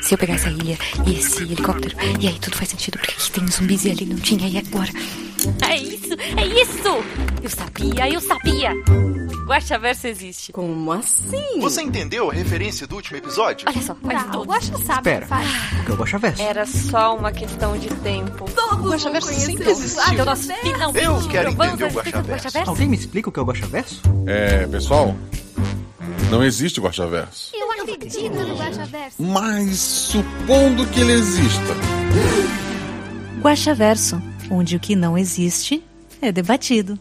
Se eu pegar essa ilha e esse helicóptero, e aí tudo faz sentido, porque aqui tem zumbis e ali não tinha, e agora? É isso, é isso! Eu sabia, eu sabia! Guaxaverso existe. Como assim? Você entendeu a referência do último episódio? Olha só, faz Não, todo o Guaxa sabe Espera. o que faz. O é o Guaxaverso? Era só uma questão de tempo. Todos O Guaxaverso sempre o existiu. Guaxa Nós finalmente Eu quero entender o Guaxaverso. Alguém me explica o que é o Guaxaverso? É, pessoal, não existe Guaxaverso. Mas supondo que ele exista. Guaxaverso, onde o que não existe é debatido.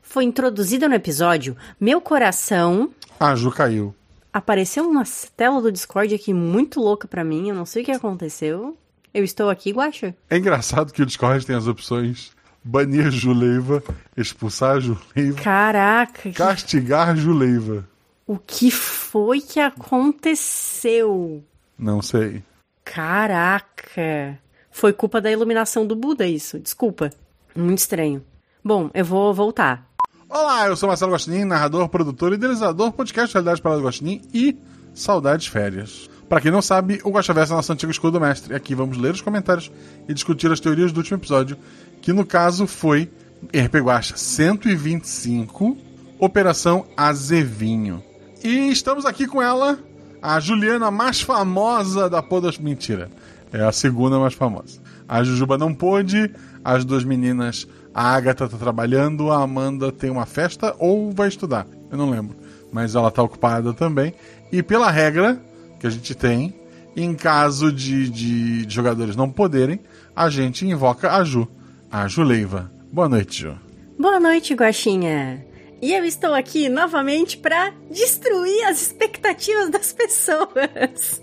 Foi introduzido no episódio Meu Coração. A Ju caiu. Apareceu uma tela do Discord aqui muito louca pra mim. Eu não sei o que aconteceu. Eu estou aqui, Guaxa? É engraçado que o Discord tem as opções banir Juleiva, expulsar Juleiva, Caraca, castigar Juleiva. o que foi que aconteceu? Não sei. Caraca. Foi culpa da iluminação do Buda isso. Desculpa. Muito estranho. Bom, eu vou voltar. Olá, eu sou Marcelo Guaxinim, narrador, produtor e idealizador podcast Realidade Parada do Guaxinim e Saudades Férias. Pra quem não sabe, o Guaxaverso é nosso antigo escudo mestre. Aqui vamos ler os comentários e discutir as teorias do último episódio, que no caso foi RP Guaxa 125, Operação Azevinho. E estamos aqui com ela, a Juliana mais famosa da Podas. Mentira, é a segunda mais famosa. A Jujuba não pôde, as duas meninas, a Agatha tá trabalhando, a Amanda tem uma festa ou vai estudar, eu não lembro. Mas ela tá ocupada também. E pela regra que a gente tem, em caso de, de jogadores não poderem, a gente invoca a Ju, a Juleiva. Boa noite, Ju. Boa noite, Guaxinha. E eu estou aqui novamente pra destruir as expectativas das pessoas.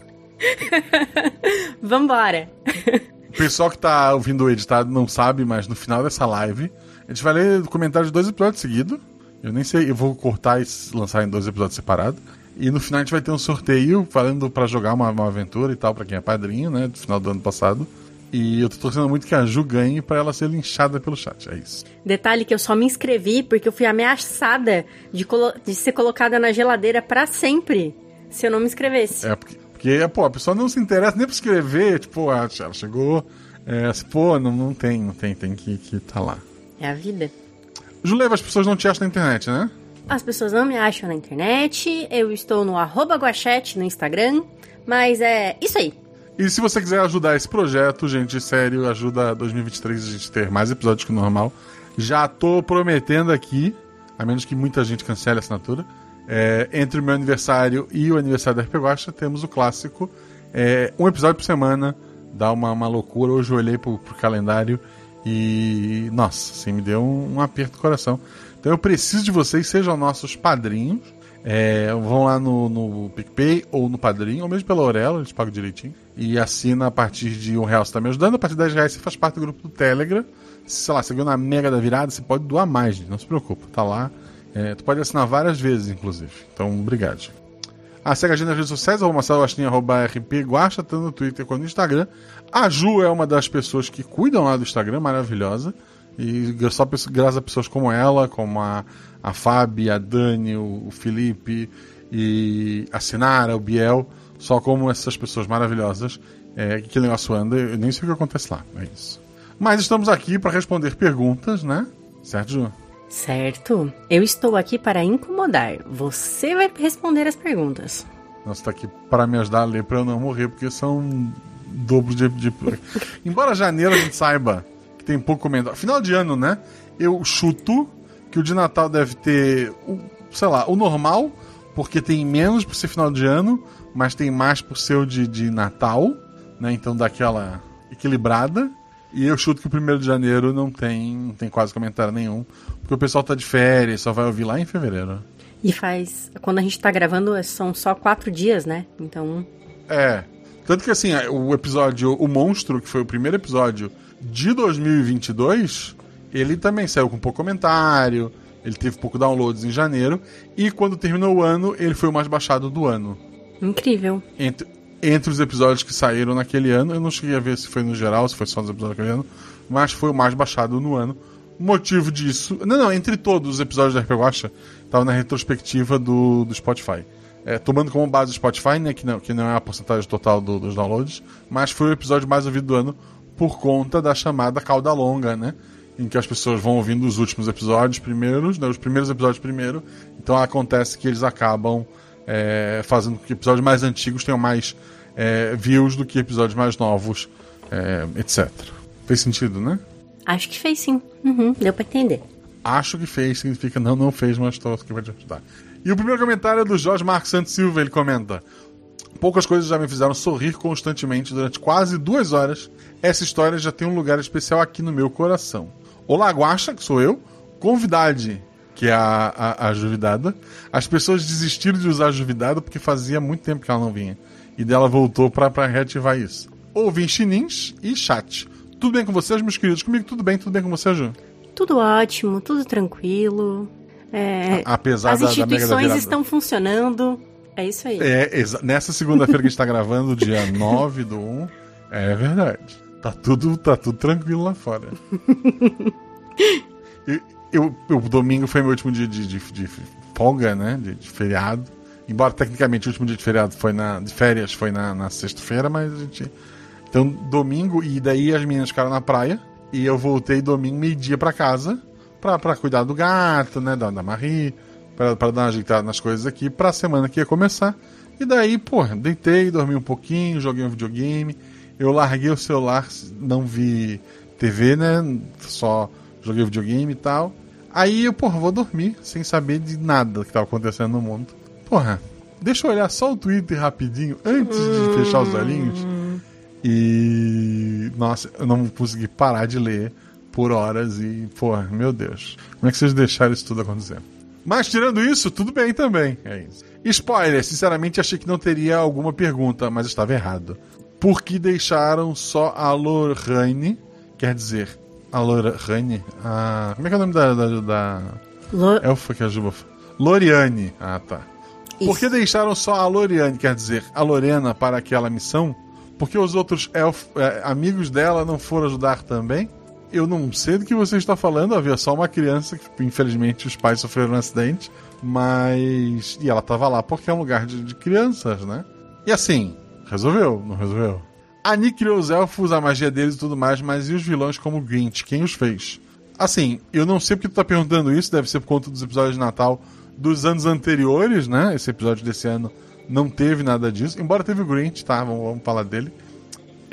Vambora. O pessoal que tá ouvindo o editado não sabe, mas no final dessa live, a gente vai ler comentários de dois episódios seguidos. Eu nem sei, eu vou cortar e lançar em dois episódios separados. E no final a gente vai ter um sorteio falando pra jogar uma, uma aventura e tal, pra quem é padrinho, né? Do final do ano passado. E eu tô torcendo muito que a Ju ganhe pra ela ser linchada pelo chat. É isso. Detalhe que eu só me inscrevi porque eu fui ameaçada de, colo- de ser colocada na geladeira pra sempre se eu não me inscrevesse. É porque, porque pô, a pessoa não se interessa nem pra escrever, tipo, ah, ela chegou. É, assim, pô, não, não tem, não tem, tem que estar tá lá. É a vida. Juleiva, as pessoas não te acham na internet, né? As pessoas não me acham na internet, eu estou no arroba guachete no Instagram, mas é isso aí. E se você quiser ajudar esse projeto, gente, sério, ajuda 2023 a gente ter mais episódios que o normal. Já tô prometendo aqui, a menos que muita gente cancele a assinatura, é, entre o meu aniversário e o aniversário da RP Guacha, temos o clássico, é, um episódio por semana, dá uma, uma loucura. Hoje eu olhei pro, pro calendário e, nossa, assim, me deu um, um aperto no coração. Então eu preciso de vocês, sejam nossos padrinhos. É, vão lá no, no PicPay ou no Padrinho, ou mesmo pela Aurela, eles pagam direitinho. E assina a partir de um real você tá me ajudando, a partir de 10 reais você faz parte do grupo do Telegram. Sei lá, você ganhou na Mega da Virada, você pode doar mais, não se preocupa, tá lá. É, tu pode assinar várias vezes, inclusive. Então, obrigado. Ah, segue a gente nas redes sociais, arroba Marcelo Guaxinim, arroba RP Guaxa, tanto no Twitter quanto no Instagram. A Ju é uma das pessoas que cuidam lá do Instagram, maravilhosa. E só graças a pessoas como ela, como a, a Fábio, a Dani, o, o Felipe e a Sinara, o Biel, só como essas pessoas maravilhosas, é, que o negócio anda, eu nem sei o que acontece lá, é isso. Mas estamos aqui para responder perguntas, né? Certo, Ju? Certo? Eu estou aqui para incomodar. Você vai responder as perguntas. Nossa, tá aqui para me ajudar a ler para eu não morrer, porque são dobro de, de. Embora janeiro a gente saiba tem pouco comentário. Final de ano, né? Eu chuto que o de Natal deve ter, sei lá, o normal, porque tem menos por ser final de ano, mas tem mais por ser o de, de Natal, né? Então dá aquela equilibrada. E eu chuto que o primeiro de janeiro não tem, não tem quase comentário nenhum, porque o pessoal tá de férias, só vai ouvir lá em fevereiro. E faz. Quando a gente tá gravando, são só quatro dias, né? Então. É. Tanto que assim, o episódio O Monstro, que foi o primeiro episódio de 2022, ele também saiu com pouco comentário, ele teve pouco downloads em janeiro, e quando terminou o ano, ele foi o mais baixado do ano. Incrível. Entre, entre os episódios que saíram naquele ano, eu não cheguei a ver se foi no geral, se foi só nos episódios daquele ano, mas foi o mais baixado no ano. Motivo disso. Não, não, entre todos os episódios da RP Guacha, tava na retrospectiva do, do Spotify. É, tomando como base o Spotify, né, que não, que não é a porcentagem total do- dos downloads, mas foi o episódio mais ouvido do ano por conta da chamada cauda longa, né? Em que as pessoas vão ouvindo os últimos episódios primeiros, né, os primeiros episódios primeiro. Então acontece que eles acabam é, fazendo com que episódios mais antigos tenham mais é, views do que episódios mais novos, é, etc. Fez sentido, né? Acho que fez sim. Uhum, deu pra entender. Acho que fez, significa não, não fez, mas estou aqui para te ajudar. E o primeiro comentário é do Jorge Marcos Santos Silva, ele comenta. Poucas coisas já me fizeram sorrir constantemente durante quase duas horas. Essa história já tem um lugar especial aqui no meu coração. Olá, Guaxa, que sou eu. Convidade, que é a, a, a Juvidada. As pessoas desistiram de usar a Juvidada porque fazia muito tempo que ela não vinha. E dela voltou pra, pra reativar isso. Ouvi chinins e chat. Tudo bem com vocês, meus queridos? Comigo tudo bem, tudo bem com você, Ju? Tudo ótimo, tudo tranquilo. É, A- apesar as da- da instituições virada. estão funcionando. É isso aí. É, nessa segunda-feira que a gente tá gravando, dia 9 do 1, é verdade. Tá tudo, tá tudo tranquilo lá fora. Eu, o domingo foi meu último dia de, de, de folga, né? De, de feriado. Embora tecnicamente o último dia de feriado foi na. de férias foi na, na sexta-feira, mas a gente. Então, domingo, e daí as meninas ficaram na praia. E eu voltei domingo, meio-dia pra casa, pra, pra cuidar do gato, né? Da, da Marie, pra dar uma ajeitada nas coisas aqui, pra semana que ia começar. E daí, pô, deitei, dormi um pouquinho, joguei um videogame. Eu larguei o celular, não vi TV, né? Só joguei videogame e tal. Aí eu, porra, vou dormir sem saber de nada que tava acontecendo no mundo. Porra, deixa eu olhar só o Twitter rapidinho antes de fechar os olhinhos. E. Nossa, eu não consegui parar de ler por horas e, porra, meu Deus. Como é que vocês deixaram isso tudo acontecer? Mas tirando isso, tudo bem também. É isso. Spoiler, sinceramente achei que não teria alguma pergunta, mas estava errado. Por que deixaram só a Lorraine? Quer dizer, a Lorraine? A... Como é que é o nome da. da, da... Lo- Elfa que a Juba. Loriane. Ah, tá. Por que deixaram só a Loriane, quer dizer, a Lorena, para aquela missão? Porque os outros elf, é, amigos dela não foram ajudar também? Eu não sei do que você está falando, havia só uma criança que, infelizmente, os pais sofreram um acidente, mas. E ela estava lá porque é um lugar de, de crianças, né? E assim, resolveu, não resolveu? A Nick criou os elfos, a magia deles e tudo mais, mas e os vilões como o Grinch? Quem os fez? Assim, eu não sei porque tu tá perguntando isso, deve ser por conta dos episódios de Natal dos anos anteriores, né? Esse episódio desse ano não teve nada disso, embora teve o Grinch, tá? Vamos, vamos falar dele.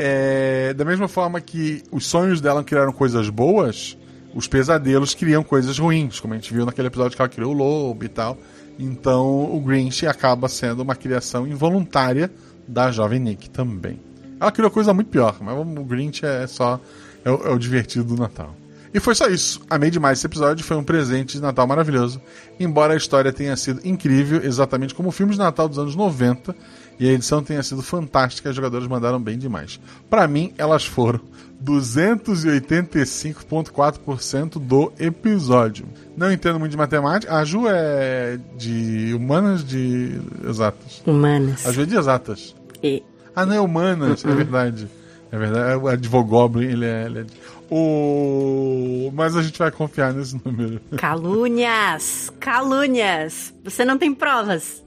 É, da mesma forma que os sonhos dela criaram coisas boas, os pesadelos criam coisas ruins, como a gente viu naquele episódio que ela criou o lobo e tal. Então o Grinch acaba sendo uma criação involuntária da jovem Nick também. Ela criou coisa muito pior, mas o Grinch é só. É o, é o divertido do Natal. E foi só isso. Amei demais esse episódio, foi um presente de Natal maravilhoso. Embora a história tenha sido incrível, exatamente como o filme de Natal dos anos 90, e a edição tenha sido fantástica, os jogadores mandaram bem demais. Pra mim, elas foram 285,4% do episódio. Não entendo muito de matemática. A Ju é de humanas de exatas. Humanas. A Ju é de exatas. E Ah, não é humanas, é verdade. É verdade. É O Advogoblin, ele é. Ele é... O... Mas a gente vai confiar nesse número. calúnias! Calúnias! Você não tem provas.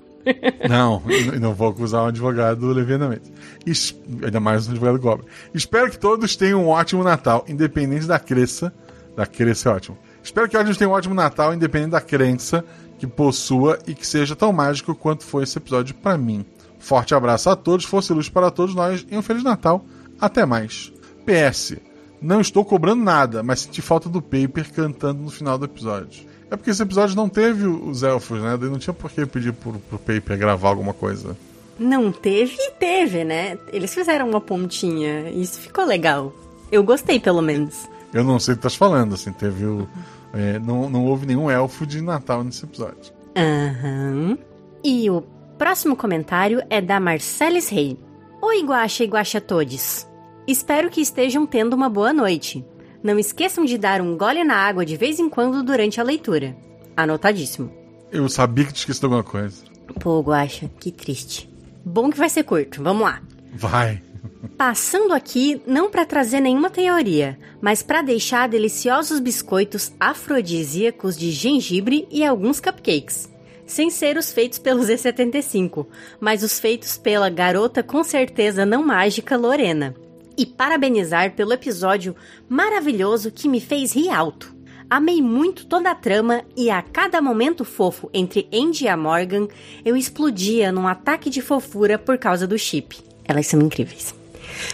Não, não vou acusar um advogado levianamente. Es- Ainda mais um advogado Goblin. Espero que todos tenham um ótimo Natal, independente da crença. Da crença é ótimo. Espero que todos tenham um ótimo Natal, independente da crença que possua e que seja tão mágico quanto foi esse episódio pra mim. Forte abraço a todos, força e luz para todos nós e um Feliz Natal. Até mais. PS. Não estou cobrando nada, mas senti falta do Paper cantando no final do episódio. É porque esse episódio não teve os elfos, né? Daí não tinha por que pedir pro, pro Paper gravar alguma coisa. Não teve e teve, né? Eles fizeram uma pontinha. Isso ficou legal. Eu gostei, pelo menos. Eu não sei o que estás falando, assim, teve o. é, não, não houve nenhum elfo de Natal nesse episódio. Aham. E o próximo comentário é da Marcelis Rei. Oi, Guaxa e Guaxa todes. Espero que estejam tendo uma boa noite. Não esqueçam de dar um gole na água de vez em quando durante a leitura. Anotadíssimo. Eu sabia que tinha esquecido alguma coisa. Pô, Guaxa, que triste. Bom que vai ser curto, vamos lá. Vai. Passando aqui não para trazer nenhuma teoria, mas para deixar deliciosos biscoitos afrodisíacos de gengibre e alguns cupcakes. Sem ser os feitos pelo Z75, mas os feitos pela garota com certeza não mágica Lorena. E parabenizar pelo episódio maravilhoso que me fez rir alto. Amei muito toda a trama e a cada momento fofo entre Andy e a Morgan, eu explodia num ataque de fofura por causa do chip. Elas são incríveis.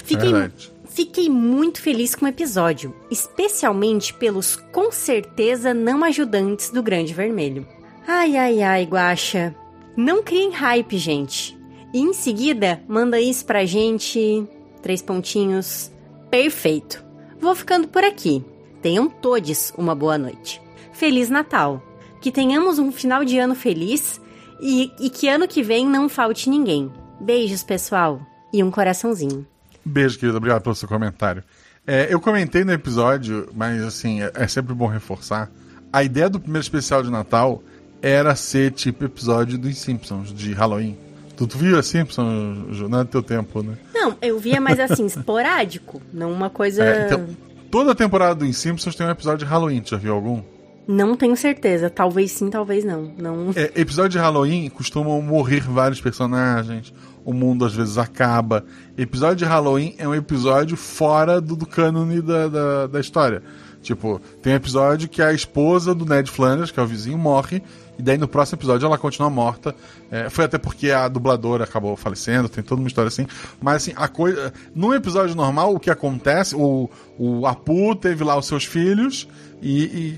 Fiquei, Verdade. fiquei muito feliz com o episódio, especialmente pelos com certeza não ajudantes do Grande Vermelho. Ai, ai, ai, Guaxa. Não criem hype, gente. E em seguida, manda isso pra gente. Três pontinhos. Perfeito. Vou ficando por aqui. Tenham todos uma boa noite. Feliz Natal. Que tenhamos um final de ano feliz e, e que ano que vem não falte ninguém. Beijos, pessoal. E um coraçãozinho. Beijo, querido. Obrigado pelo seu comentário. É, eu comentei no episódio, mas assim, é, é sempre bom reforçar. A ideia do primeiro especial de Natal era ser tipo episódio dos Simpsons, de Halloween. Tu, tu viu a Simpsons, do teu tempo, né? Não, eu via mais assim, esporádico. Não uma coisa. É, então, toda a temporada dos Simpsons tem um episódio de Halloween. Tu já viu algum? Não tenho certeza. Talvez sim, talvez não. não... É, episódio de Halloween costumam morrer vários personagens. O mundo às vezes acaba. Episódio de Halloween é um episódio fora do, do cânone da, da, da história. Tipo, tem um episódio que a esposa do Ned Flanders, que é o vizinho, morre. E daí no próximo episódio ela continua morta. É, foi até porque a dubladora acabou falecendo, tem toda uma história assim. Mas assim, a coisa. Num episódio normal, o que acontece? O, o Apu teve lá os seus filhos e, e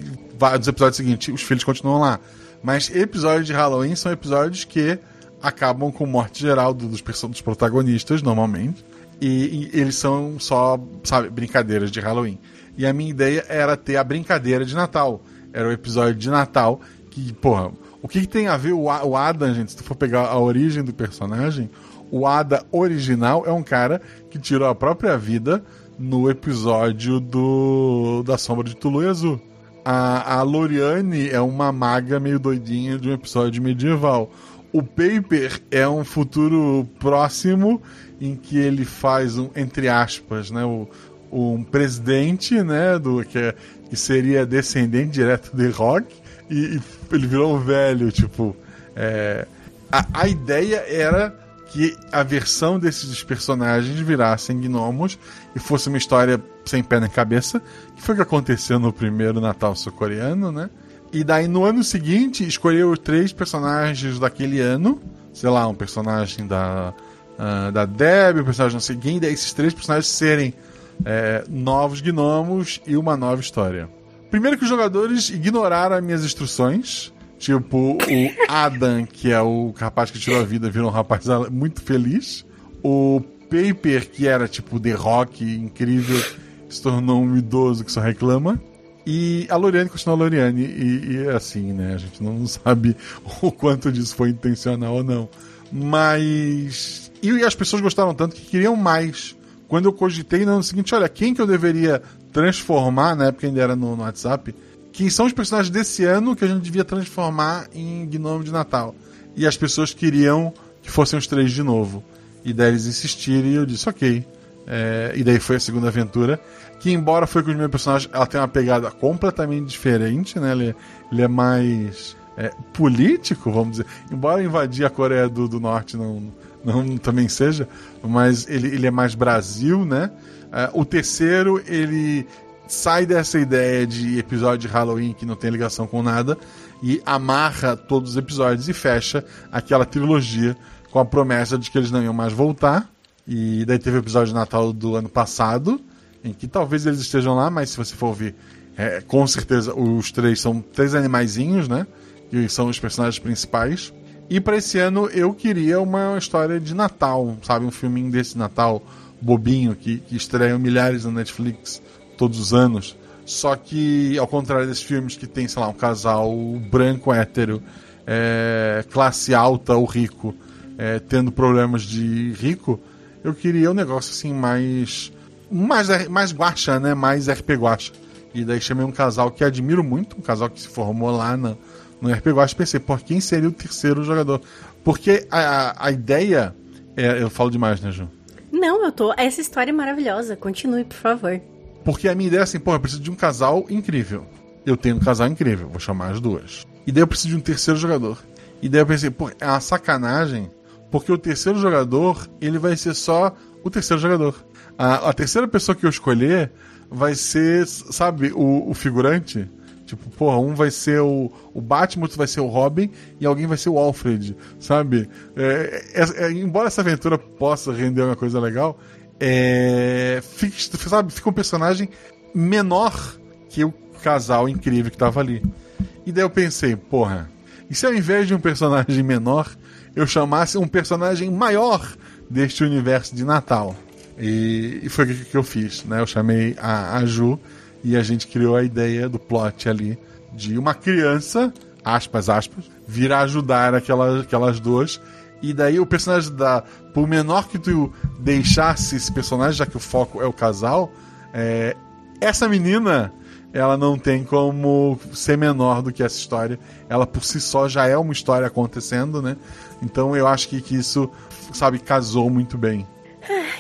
dos episódios seguintes, os filhos continuam lá. Mas episódios de Halloween são episódios que acabam com morte geral dos, dos protagonistas, normalmente. E, e eles são só, sabe, brincadeiras de Halloween. E a minha ideia era ter a brincadeira de Natal. Era o episódio de Natal que, porra, o que, que tem a ver o, o Adam, gente, se tu for pegar a origem do personagem, o Ada original é um cara que tirou a própria vida no episódio do da Sombra de Tulu Azul. A, a Loriane é uma maga meio doidinha de um episódio medieval. O Paper é um futuro próximo em que ele faz um, entre aspas, né, o, um presidente, né, do que, é, que seria descendente direto de Rock e, e ele virou um velho, tipo, é, a, a ideia era que a versão desses personagens virassem gnomos e fosse uma história sem pé nem cabeça, que foi o que aconteceu no primeiro Natal sul-coreano, né? E daí no ano seguinte escolheu três personagens daquele ano, sei lá, um personagem da, uh, da Deb, um personagem não sei daí esses três personagens serem é, novos gnomos e uma nova história. Primeiro que os jogadores ignoraram as minhas instruções. Tipo, o Adam, que é o rapaz que tirou a vida, virou um rapaz muito feliz. O Paper, que era tipo The Rock, incrível, se tornou um idoso que só reclama. E a Loriane continua a Loriane. E, e assim, né? A gente não sabe o quanto disso foi intencional ou não. Mas. E as pessoas gostaram tanto que queriam mais. Quando eu cogitei no ano seguinte, olha, quem que eu deveria transformar, na época ainda era no, no WhatsApp, quem são os personagens desse ano que a gente devia transformar em Gnome de Natal. E as pessoas queriam que fossem os três de novo. E daí eles insistiram e eu disse, ok. É, e daí foi a segunda aventura. Que embora foi com os meus personagens, ela tem uma pegada completamente diferente, né? Ele, ele é mais é, político, vamos dizer. Embora invadir a Coreia do, do Norte não, não também seja, mas ele, ele é mais Brasil, né? Uh, o terceiro, ele sai dessa ideia de episódio de Halloween que não tem ligação com nada e amarra todos os episódios e fecha aquela trilogia com a promessa de que eles não iam mais voltar. E daí teve o episódio de Natal do ano passado, em que talvez eles estejam lá, mas se você for ouvir, é, com certeza os três são três animaizinhos, né? Que são os personagens principais. E para esse ano eu queria uma história de Natal, sabe? Um filminho desse Natal bobinho que, que estreiam milhares na Netflix todos os anos. Só que, ao contrário desses filmes que tem, sei lá, um casal branco hétero, é, classe alta ou rico, é, tendo problemas de rico, eu queria um negócio assim mais. Mais, mais guacha, né? Mais RP guacha. E daí chamei um casal que admiro muito, um casal que se formou lá no, no RP Guacha. Pensei, por quem seria o terceiro jogador? Porque a, a ideia. É, eu falo demais, né, Ju? Não, eu tô. Essa história é maravilhosa. Continue, por favor. Porque a minha ideia é assim, porra, eu preciso de um casal incrível. Eu tenho um casal incrível, vou chamar as duas. E daí eu preciso de um terceiro jogador. E daí eu pensei, pô, é uma sacanagem, porque o terceiro jogador, ele vai ser só o terceiro jogador. A, a terceira pessoa que eu escolher vai ser, sabe, o, o figurante. Tipo, porra, um vai ser o, o Batman, outro vai ser o Robin e alguém vai ser o Alfred, sabe? É, é, é, embora essa aventura possa render uma coisa legal, é, fica, sabe, fica um personagem menor que o casal incrível que tava ali. E daí eu pensei, porra, e se ao invés de um personagem menor, eu chamasse um personagem maior deste universo de Natal? E, e foi o que eu fiz, né? Eu chamei a, a Ju e a gente criou a ideia do plot ali de uma criança, aspas, aspas, vir ajudar aquelas, aquelas duas. E daí o personagem da. Por menor que tu deixasse esse personagem, já que o foco é o casal, é, essa menina ela não tem como ser menor do que essa história. Ela por si só já é uma história acontecendo, né? Então eu acho que, que isso, sabe, casou muito bem.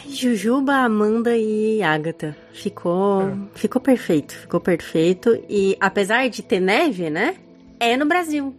Jujuba, Amanda e Agatha. Ficou, é. ficou perfeito, ficou perfeito. E apesar de ter neve, né? É no Brasil.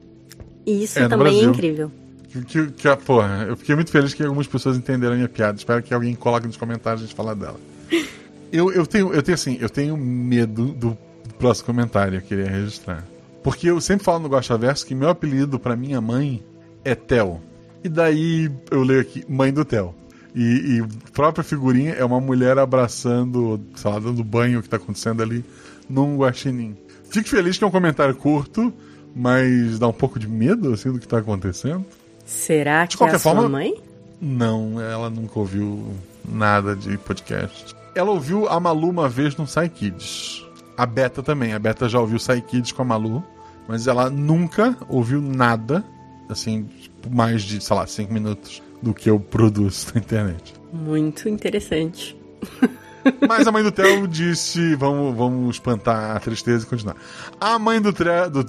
E isso é também é incrível. Que, que, que, porra, eu fiquei muito feliz que algumas pessoas entenderam a minha piada. Espero que alguém coloque nos comentários a gente falar dela. eu, eu tenho, eu tenho assim, eu tenho medo do próximo comentário, eu queria registrar. Porque eu sempre falo no Gosta Verso que meu apelido para minha mãe é Tel. E daí eu leio aqui, mãe do Tel. E, e própria figurinha é uma mulher abraçando, sei lá, dando banho o que tá acontecendo ali num guaxinim. Fico feliz que é um comentário curto, mas dá um pouco de medo assim do que tá acontecendo. Será que de qualquer é a forma, sua mãe? Não, ela nunca ouviu nada de podcast. Ela ouviu a Malu uma vez no Sai Kids. A Beta também. A Beta já ouviu Sai Kids com a Malu, mas ela nunca ouviu nada, assim, por mais de, sei lá, 5 minutos do que eu produzo na internet. Muito interessante. Mas a mãe do Theo disse: vamos, vamos espantar a tristeza e continuar. A mãe do, tre do.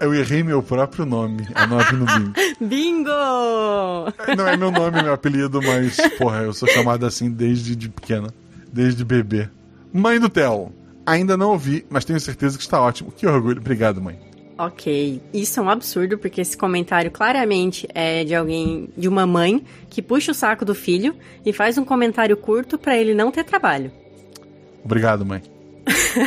Eu errei meu próprio nome. Anote no bingo. Bingo! Não é meu nome, meu apelido, mas, porra, eu sou chamado assim desde de pequena. Desde bebê. Mãe do Theo. Ainda não ouvi, mas tenho certeza que está ótimo. Que orgulho. Obrigado, mãe. Ok, isso é um absurdo, porque esse comentário claramente é de alguém, de uma mãe, que puxa o saco do filho e faz um comentário curto para ele não ter trabalho. Obrigado, mãe.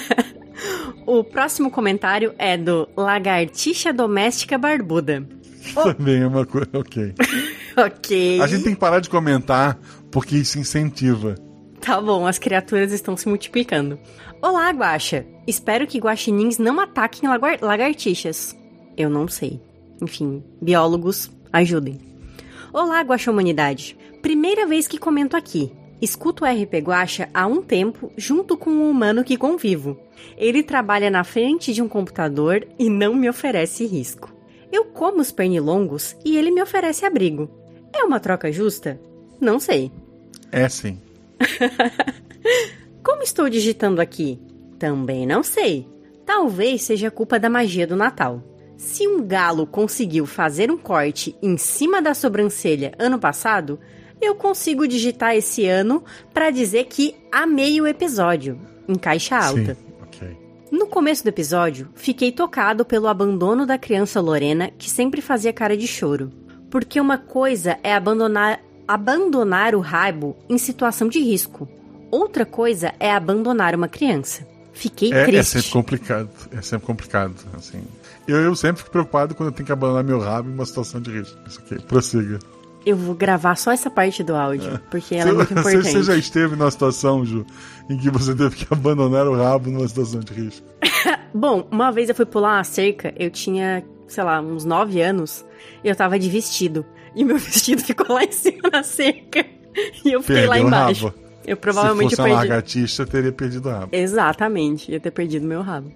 o próximo comentário é do Lagartixa Doméstica Barbuda. Também é uma coisa. Ok. ok. A gente tem que parar de comentar porque isso incentiva. Tá bom, as criaturas estão se multiplicando. Olá, Guaxa. Espero que guaxinins não ataquem lagartixas. Eu não sei. Enfim, biólogos, ajudem. Olá, Guaxa Humanidade. Primeira vez que comento aqui. Escuto o RP Guaxa há um tempo, junto com um humano que convivo. Ele trabalha na frente de um computador e não me oferece risco. Eu como os pernilongos e ele me oferece abrigo. É uma troca justa? Não sei. É sim. Como estou digitando aqui? Também não sei. Talvez seja culpa da magia do Natal. Se um galo conseguiu fazer um corte em cima da sobrancelha ano passado, eu consigo digitar esse ano para dizer que amei o episódio, em caixa alta. Sim, okay. No começo do episódio, fiquei tocado pelo abandono da criança Lorena, que sempre fazia cara de choro. Porque uma coisa é abandonar, abandonar o raibo em situação de risco. Outra coisa é abandonar uma criança. Fiquei é, triste. É sempre complicado. É sempre complicado. Assim. Eu, eu sempre fico preocupado quando eu tenho que abandonar meu rabo em uma situação de risco. Isso aqui, prossiga. Eu vou gravar só essa parte do áudio, é. porque ela é muito importante. Você já esteve numa situação, Ju, em que você teve que abandonar o rabo numa situação de risco? Bom, uma vez eu fui pular uma cerca, eu tinha, sei lá, uns 9 anos, e eu tava de vestido. E meu vestido ficou lá em cima da cerca. E eu fiquei Perdeu lá embaixo. Rabo. Eu provavelmente Se fosse perdi. uma lagartixa, teria perdido o rabo. Exatamente, ia ter perdido meu rabo.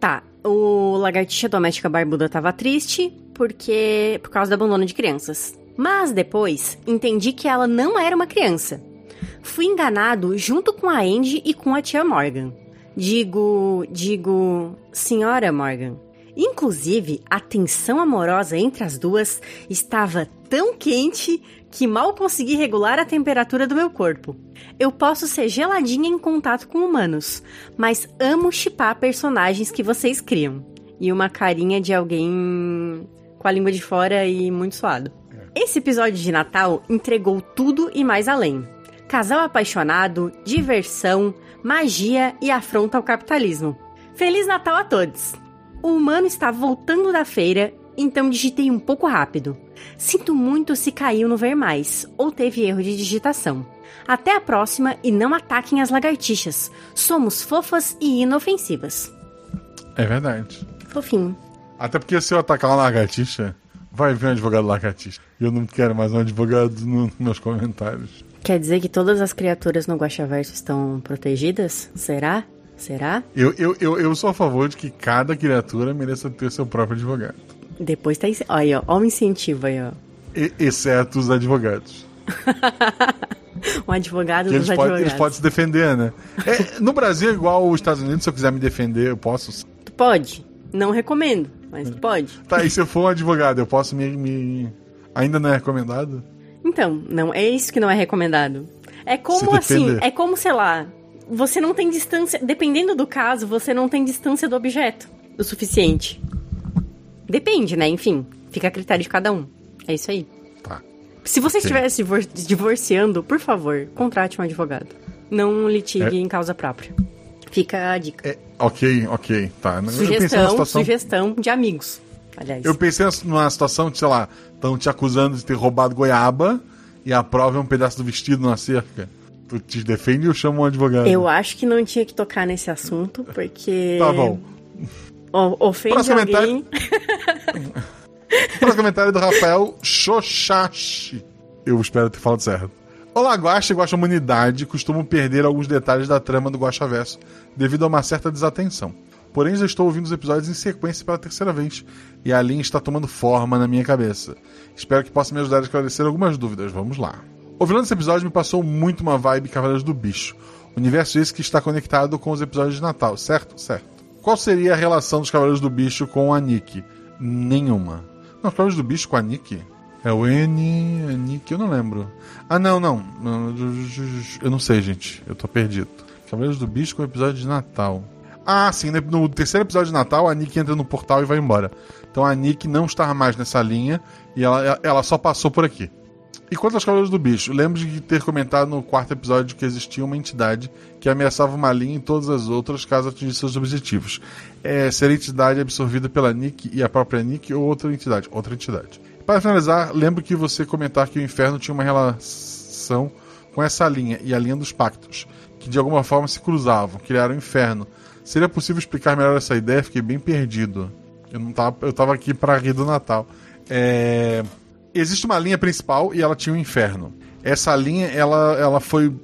Tá, o lagartixa doméstica barbuda tava triste porque por causa do abandono de crianças. Mas depois entendi que ela não era uma criança. Fui enganado junto com a Andy e com a tia Morgan. Digo, digo, senhora Morgan, Inclusive, a tensão amorosa entre as duas estava tão quente que mal consegui regular a temperatura do meu corpo. Eu posso ser geladinha em contato com humanos, mas amo chipar personagens que vocês criam. E uma carinha de alguém com a língua de fora e muito suado. Esse episódio de Natal entregou tudo e mais além. Casal apaixonado, diversão, magia e afronta ao capitalismo. Feliz Natal a todos! O humano está voltando da feira, então digitei um pouco rápido. Sinto muito se caiu no ver mais ou teve erro de digitação. Até a próxima e não ataquem as lagartixas. Somos fofas e inofensivas. É verdade. Fofinho. Até porque se eu atacar uma lagartixa, vai vir um advogado lagartixa. Eu não quero mais um advogado no- nos meus comentários. Quer dizer que todas as criaturas no Guaxaverso estão protegidas? Será? Será? Eu, eu, eu, eu sou a favor de que cada criatura mereça ter seu próprio advogado. Depois tá. Aí, ó. Ó o incentivo aí, ó. E- exceto os advogados. Um advogado Que dos eles, advogados. eles podem se defender, né? É, no Brasil, é igual os Estados Unidos, se eu quiser me defender, eu posso. Tu pode. Não recomendo, mas tu pode. Tá, e se eu for um advogado, eu posso me. me- Ainda não é recomendado? Então, não, é isso que não é recomendado. É como assim, é como, sei lá, você não tem distância, dependendo do caso, você não tem distância do objeto o suficiente. Depende, né? Enfim, fica a critério de cada um. É isso aí. Tá. Se você Ok. estiver se divor- divorciando, por favor, contrate um advogado. Não litigue É. em causa própria. Fica a dica. É, ok, ok, tá. Sugestão, situação. sugestão de amigos. Aliás. Eu pensei numa situação de, sei lá, estão te acusando de ter roubado goiaba e a prova é um pedaço do vestido na cerca. Tu te defende ou chama um advogado? Eu acho que não tinha que tocar nesse assunto, porque. Tá bom. O- ofende Próximo alguém. Próximo comentário do Rafael Xoxashi. Eu espero ter falado certo. Olá, Guaxa e Guaxa Humanidade costumam perder alguns detalhes da trama do Guaxa Verso devido a uma certa desatenção. Porém, já estou ouvindo os episódios em sequência pela terceira vez e a linha está tomando forma na minha cabeça. Espero que possa me ajudar a esclarecer algumas dúvidas. Vamos lá. Ouvindo esse episódio me passou muito uma vibe Cavaleiros do Bicho. Universo esse que está conectado com os episódios de Natal, certo? Certo. Qual seria a relação dos Cavaleiros do Bicho com a Nick? Nenhuma. Não, Cavaleiros do Bicho com a Nick? É o N, Nick, eu não lembro. Ah, não, não. Eu não sei, gente. Eu tô perdido. Cavaleiros do Bicho com o episódio de Natal. Ah, sim, no- terceiro episódio de Natal, a Nick entra no portal e vai embora. Então a Nick não está mais nessa linha e ela, ela só passou por aqui. E quanto aos Cavaleiros do Bicho, lembro de ter comentado no quarto episódio que existia uma entidade que ameaçava uma linha e todas as outras caso atingisse seus objetivos. É, ser a entidade absorvida pela Nick e a própria Nick ou outra entidade. Outra entidade. Para finalizar, lembro que você comentar que o inferno tinha uma relação com essa linha e a linha dos pactos, que de alguma forma se cruzavam, criaram o inferno. Seria possível explicar melhor essa ideia? Fiquei bem perdido. Eu não tava, eu tava aqui para rir do Natal. É, existe uma linha principal e ela tinha o inferno. Essa linha, ela, ela foi.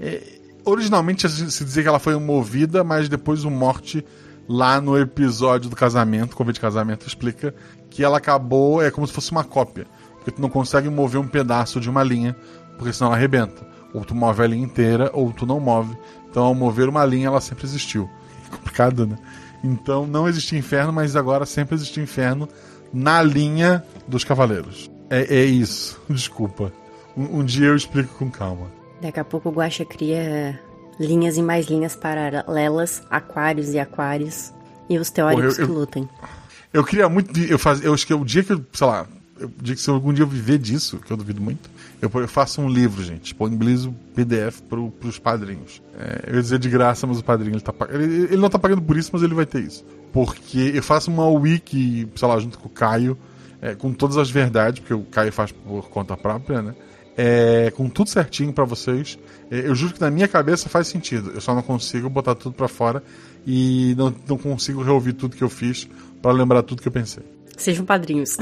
é, originalmente se dizia que ela foi movida, mas depois o Morte, lá no episódio do casamento, convite de casamento, explica que ela acabou. É como se fosse uma cópia. Porque tu não consegue mover um pedaço de uma linha, porque senão ela arrebenta. Ou tu move a linha inteira, ou tu não move. Então, ao mover uma linha, ela sempre existiu. Complicado, né? Então, não existia inferno, mas agora sempre existe inferno na linha dos cavaleiros. É, é isso. Desculpa. Um, um dia eu explico com calma. Daqui a pouco o Guaxa cria linhas e mais linhas paralelas, aquários e aquários. E os teóricos Porra, eu- que eu- lutem. Eu queria muito. Eu, faz, eu acho que o dia que eu, sei lá, eu, o dia que se algum dia eu viver disso, que eu duvido muito, eu, eu faço um livro, gente. Disponibilizo PDF pro, pros padrinhos. É, eu ia dizer de graça, mas o padrinho ele tá ele, ele não tá pagando por isso, mas ele vai ter isso. Porque eu faço uma wiki, sei lá, junto com o Caio, é, com todas as verdades, porque o Caio faz por conta própria, né? É, com tudo certinho pra vocês. É, eu juro que na minha cabeça faz sentido. Eu só não consigo botar tudo pra fora e não, não consigo reouvir tudo que eu fiz pra lembrar tudo que eu pensei. Sejam padrinhos.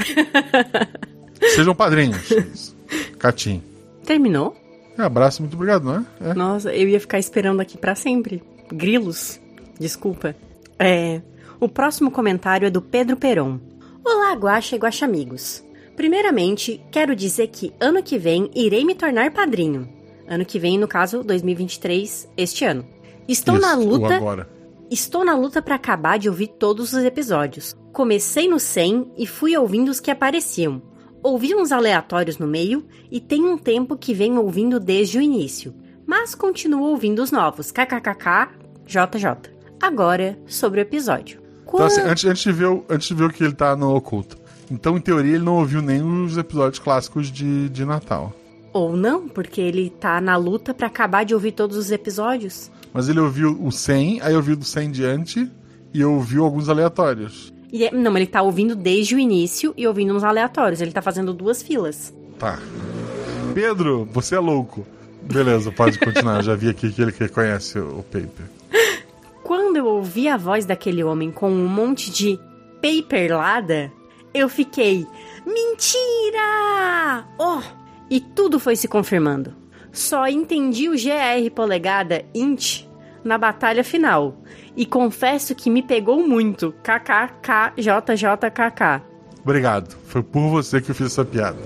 Sejam padrinhos. Isso. Catim. Terminou? É, abraço, muito obrigado, não é? É. Nossa, eu ia ficar esperando aqui pra sempre. Grilos. Desculpa. É. O próximo comentário é do Pedro Peron. Olá, Guaxa e Guaxa amigos. Primeiramente, quero dizer que ano que vem irei me tornar padrinho. Ano que vem, no caso, 2023, este ano. Estou Isso, na luta. agora. Estou na luta para acabar de ouvir todos os episódios. Comecei no 100 e fui ouvindo os que apareciam. Ouvi uns aleatórios no meio e tem um tempo que venho ouvindo desde o início. Mas continuo ouvindo os novos. KKKK, JJ. Agora, sobre o episódio. Então, assim, antes, antes, de ver, o- antes de ver o que ele tá no oculto. Então, em teoria, ele não ouviu nem os episódios clássicos de, de Natal. Ou não, porque ele tá na luta para acabar de ouvir todos os episódios. Mas ele ouviu o 100, aí ouviu do 100 em diante e ouviu alguns aleatórios. E é- não, ele tá ouvindo desde o início e ouvindo uns aleatórios. Ele tá fazendo duas filas. Tá. Pedro, você é louco. Beleza, pode continuar. Já vi aqui que ele reconhece o paper. Quando eu ouvi a voz daquele homem com um monte de paperlada, eu fiquei: Mentira! Oh! E tudo foi se confirmando. Só entendi o GR polegada int na batalha final. E confesso que me pegou muito. KKKJJKK. Obrigado. Foi por você que eu fiz essa piada.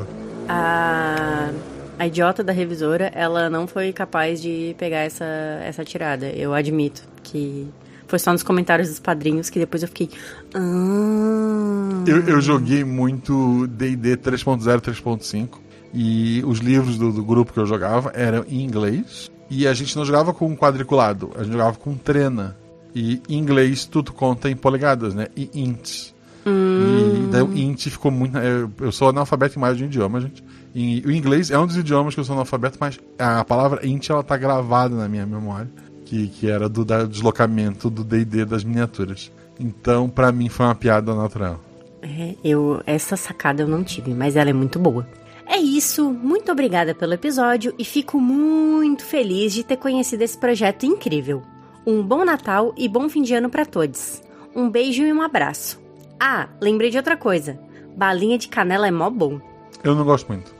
A, a idiota da revisora, ela não foi capaz de pegar essa, essa tirada. Eu admito que foi só nos comentários dos padrinhos que depois eu fiquei. Ah. Eu, eu joguei muito DD 3.0, 3.5 e os livros do, do grupo que eu jogava eram em inglês e a gente não jogava com quadriculado, a gente jogava com trena. E em inglês tudo conta em polegadas, né? E int. E daí o int ficou muito. Eu, eu sou analfabeto em mais de um idioma, gente. E o inglês é um dos idiomas que eu sou analfabeto, mas a palavra int ela tá gravada na minha memória, que, que era do deslocamento do DD das miniaturas. Então, pra mim, foi uma piada natural. É, eu, essa sacada eu não tive, mas ela é muito boa. É isso, muito obrigada pelo episódio e fico muito feliz de ter conhecido esse projeto incrível. Um bom Natal e bom fim de ano pra todos. Um beijo e um abraço. Ah, lembrei de outra coisa. Balinha de canela é mó bom. Eu não gosto muito.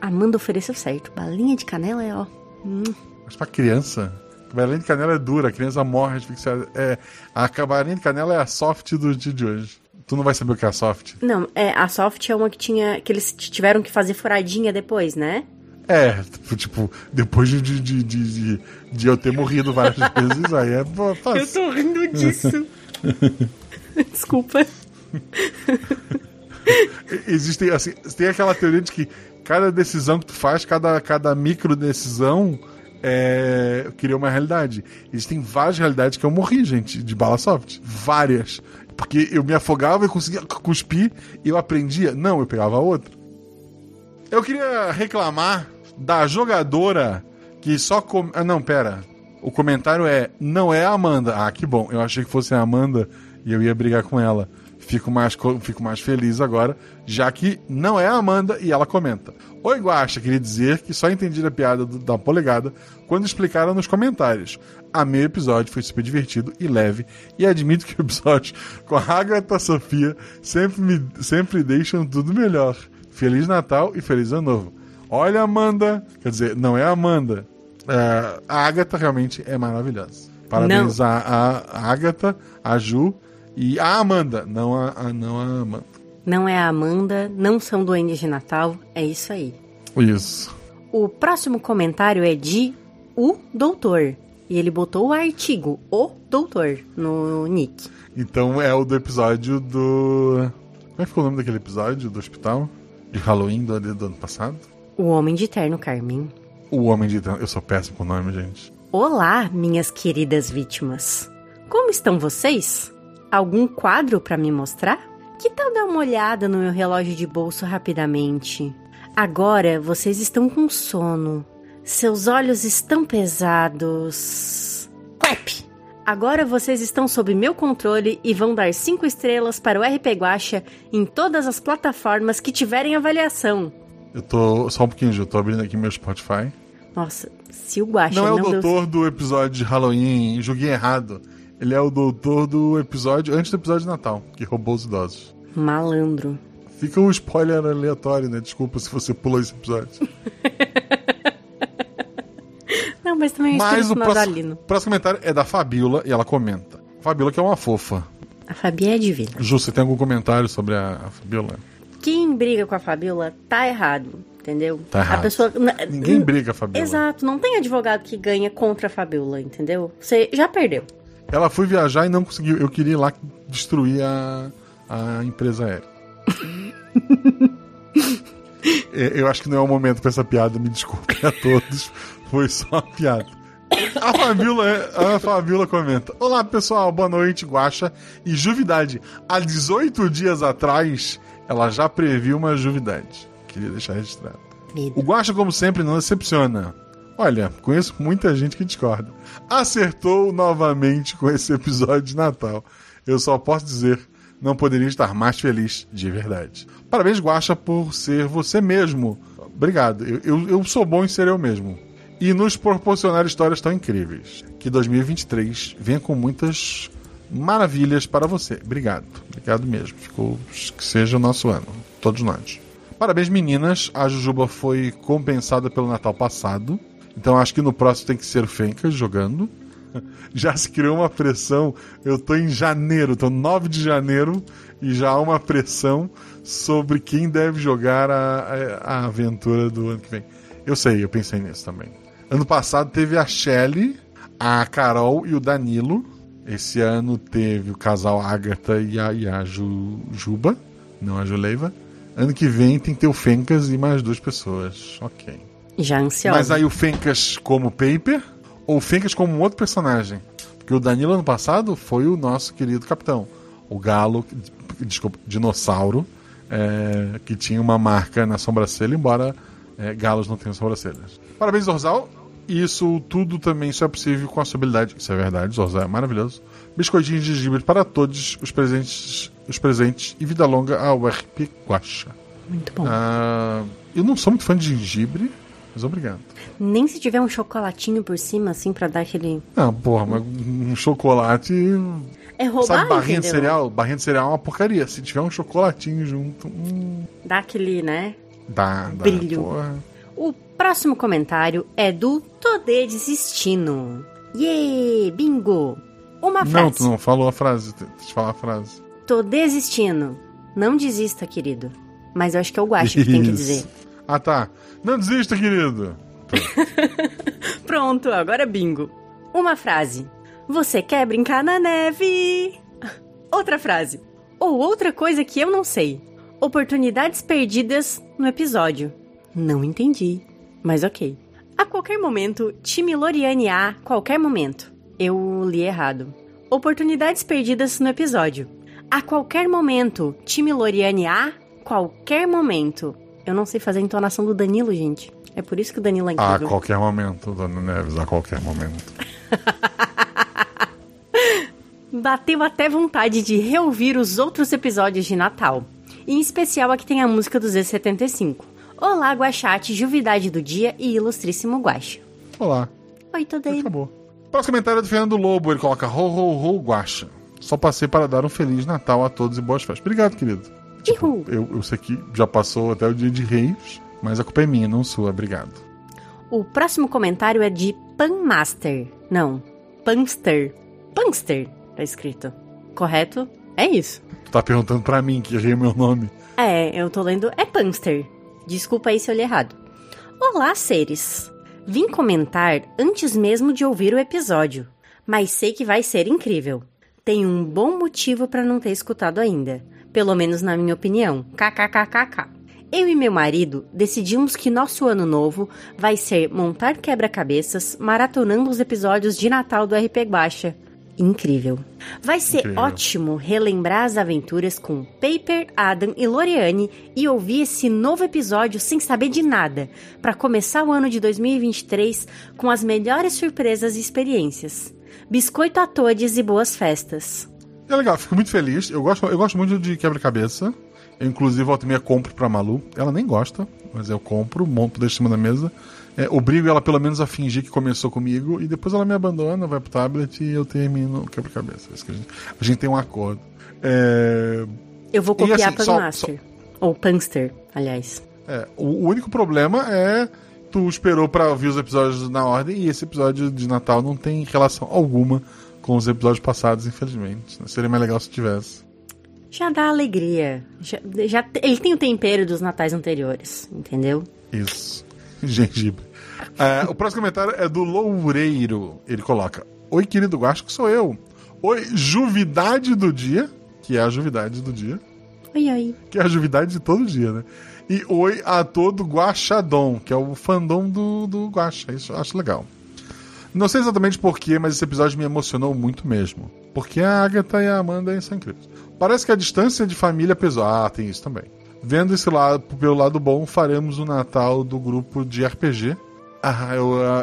Amanda ofereceu certo. Balinha de canela é ó. Hum. Mas pra criança, a balinha de canela é dura, a criança morre asfixiada. É, a balinha de canela é a soft do dia de hoje. Tu não vai saber o que é a soft. Não, é, a soft é uma que tinha. que eles tiveram que fazer furadinha depois, né? É, tipo, depois de, de, de, de, eu ter morrido várias vezes, aí é fácil. tô rindo disso. Desculpa. Existem, assim, tem aquela teoria de que cada decisão que tu faz, cada, cada micro decisão é, cria uma realidade. Existem várias realidades que eu morri, gente, de bala soft. Várias. Porque eu me afogava e conseguia cuspir e eu aprendia. Não, eu pegava outra. Eu queria reclamar da jogadora que só. Com... Ah, não, pera. O comentário é: não é a Amanda. Ah, que bom. Eu achei que fosse a Amanda e eu ia brigar com ela. Fico mais, co- fico mais feliz agora, já que não é a Amanda e ela comenta. Oi, Guaxa, queria dizer que só entendi a piada do- da polegada quando explicaram nos comentários. Amei o episódio, foi super divertido e leve, e admito que o episódio com a Agatha Sofia sempre, me, sempre deixam tudo melhor. Feliz Natal e Feliz Ano Novo. Olha, Amanda, quer dizer, não é a Amanda. É, a Agatha realmente é maravilhosa. Parabéns a, a, a Agatha, a Ju e a Amanda, não a, a- não a Amanda. Não é a Amanda, não são duendes de Natal, é isso aí. Isso. O próximo comentário é de O Doutor. E ele botou o artigo O Doutor no nick. Então é o do episódio do. Como é que ficou o nome daquele episódio do hospital? De Halloween do, do ano passado? O Homem de Terno Carmim. O Homem de. Eu sou péssimo com nome, gente. Olá, minhas queridas vítimas. Como estão vocês? Algum quadro para me mostrar? Que tal dar uma olhada no meu relógio de bolso rapidamente? Agora vocês estão com sono. Seus olhos estão pesados. Clap! Agora vocês estão sob meu controle e vão dar 5 estrelas para o RP Guacha em todas as plataformas que tiverem avaliação. Eu tô. Só um pouquinho, Ju. Tô abrindo aqui meu Spotify. Nossa, se o Guacha Não é o deu doutor do episódio de Halloween, julguei errado. Ele é o doutor do episódio. antes do episódio de Natal, que roubou os idosos. malandro. Fica um spoiler aleatório, né? Desculpa se você pulou esse episódio. Não, mas também é Mas o próximo, próximo comentário é da Fabiola e ela comenta. Fabiola que é uma fofa. A Fabi é divina. Ju, você tem algum comentário sobre a, a Fabiola? Quem briga com a Fabiola tá errado, entendeu? Tá errado. A pessoa... Ninguém briga, Fabiola. Exato, não tem advogado que ganha contra a Fabiola, entendeu? Você já perdeu. Ela foi viajar e não conseguiu. Eu queria ir lá destruir a, a empresa aérea. Eu acho que não é o momento pra essa piada, me desculpem a todos. Foi só uma piada. A Fabiola, a Fabiola comenta: Olá pessoal, boa noite, Guaxa e Juvidade. Há 18 dias atrás, ela já previu uma Juvidade. Queria deixar registrado. O Guaxa, como sempre, não decepciona. Olha, conheço muita gente que discorda. Acertou novamente com esse episódio de Natal. Eu só posso dizer, não poderia estar mais feliz de verdade. Parabéns, Guaxa, por ser você mesmo. Obrigado. Eu, eu, eu sou bom em ser eu mesmo. E nos proporcionar histórias tão incríveis. Que 2023 venha com muitas maravilhas para você. Obrigado. Obrigado mesmo. Ficou, que seja o nosso ano. Todos nós. Parabéns, meninas. A Jujuba foi compensada pelo Natal passado. Então acho que no próximo tem que ser Fencas jogando. Já se criou uma pressão. Eu tô em janeiro, tô 9 de janeiro, e já há uma pressão sobre quem deve jogar a, a, a aventura do ano que vem. Eu sei, eu pensei nisso também. Ano passado teve a Shelly, a Carol e o Danilo. Esse ano teve o casal Agatha e a, e a Ju, Juba, não a Juleiva. Ano que vem tem que ter o Fencas e mais duas pessoas. Ok. Já ansiosa. Mas aí o Fencas como Paper ou o Fencas como um outro personagem? Porque o Danilo ano passado foi o nosso querido capitão. O Galo, desculpa, dinossauro, é, que tinha uma marca na sobrancelha, embora é, galos não tenham sobrancelhas. Parabéns, Zorzal. Isso tudo também só é possível com a sua habilidade. Isso é verdade, Zorzal é maravilhoso. Biscoitinhos de gengibre para todos os presentes, os presentes e vida longa ao RP Guacha. Muito bom. Ah, eu não sou muito fã de gengibre, mas obrigado. Nem se tiver um chocolatinho por cima, assim, pra dar aquele. Não, porra, mas um chocolate. É roubar, Sabe, barrinha de entendeu? cereal? Barrinha de cereal é uma porcaria. Se tiver um chocolatinho junto, hum, Dá aquele, né? dá, dá. Brilho. Porra. O próximo comentário é do Todê Desistindo. Yê, bingo! Uma Não, frase. tu não falou a frase. Deixa eu falar a frase. Tô desistindo. Não desista, querido. Mas eu acho que é o Guacha que tem que dizer. Ah, tá. Não desista, querido. Pronto, agora é bingo. Uma frase. Você quer brincar na neve? Outra frase. Ou outra coisa que eu não sei. Oportunidades perdidas no episódio. Não entendi. Mas ok. A qualquer momento, time Loriane A, qualquer momento. Eu li errado. Oportunidades perdidas no episódio. A qualquer momento, time Loriane A, qualquer momento. Eu não sei fazer a entonação do Danilo, gente. É por isso que o Danilo é A incrível. qualquer momento, Dona Neves, a qualquer momento. Bateu até vontade de reouvir os outros episódios de Natal. Em especial a que tem a música do Z75. Olá, Guachate, Juvidade do Dia e Ilustríssimo Guacha. Olá. Oi, tudo aí? Acabou. Próximo comentário é do Fernando Lobo. Ele coloca: Ho, ho, ho, guacha. Só passei para dar um Feliz Natal a todos e boas festas. Obrigado, querido. Eu, eu sei que já passou até o dia de Reis, mas a culpa é minha, não sua. Obrigado. O próximo comentário é de Panmaster. Não, Panster. Panster, tá escrito. Correto? É isso. Tu tá perguntando pra mim que errei o meu nome. É, eu tô lendo é Panster. Desculpa aí se eu li errado. Olá, seres. Vim comentar antes mesmo de ouvir o episódio, mas sei que vai ser incrível. Tem um bom motivo pra não ter escutado ainda, pelo menos na minha opinião. KKKKK. Eu e meu marido decidimos que nosso ano novo vai ser montar quebra-cabeças maratonando os episódios de Natal do RP Guacha. Incrível. Vai ser Incrível. ótimo relembrar as aventuras com Paper, Adam e Loriane e ouvir esse novo episódio sem saber de nada, para começar o ano de 2023 com as melhores surpresas e experiências. Biscoito a todos e boas festas. É legal, fico muito feliz. Eu gosto, eu gosto muito de quebra-cabeça. Eu, inclusive, volta e meia compro pra Malu. Ela nem gosta, mas eu compro, monto, deixo em cima da mesa. É, obrigo ela pelo menos a fingir que começou comigo e depois ela me abandona, vai pro tablet e eu termino o quebra-cabeça. Que A gente, a gente tem um acordo. É, Eu vou E copiar assim, só- Panmaster. Ou Panster, aliás. é, o, o único problema é tu esperou pra ouvir os episódios na ordem e esse episódio de Natal não tem relação alguma com os episódios passados, infelizmente. Seria mais legal se tivesse. Já dá alegria. Já, já- ele tem o tempero dos natais anteriores, entendeu? Isso. Gengibre. É, o próximo comentário é do Loureiro. Ele coloca: Oi, querido Guacho, que sou eu. Oi, Juvidade do Dia, que é a Juvidade do Dia. Oi, oi. Que é a Juvidade de todo dia, né? E oi a todo Guaxadon, que é o fandom do, do Guaxa. Isso eu acho legal. Não sei exatamente porquê, mas esse episódio me emocionou muito mesmo. Porque a Agatha e a Amanda são incríveis. Parece que a distância de família pesou. Ah, tem isso também. Vendo esse lado, pelo lado bom, faremos o Natal do grupo de RPG. Ah,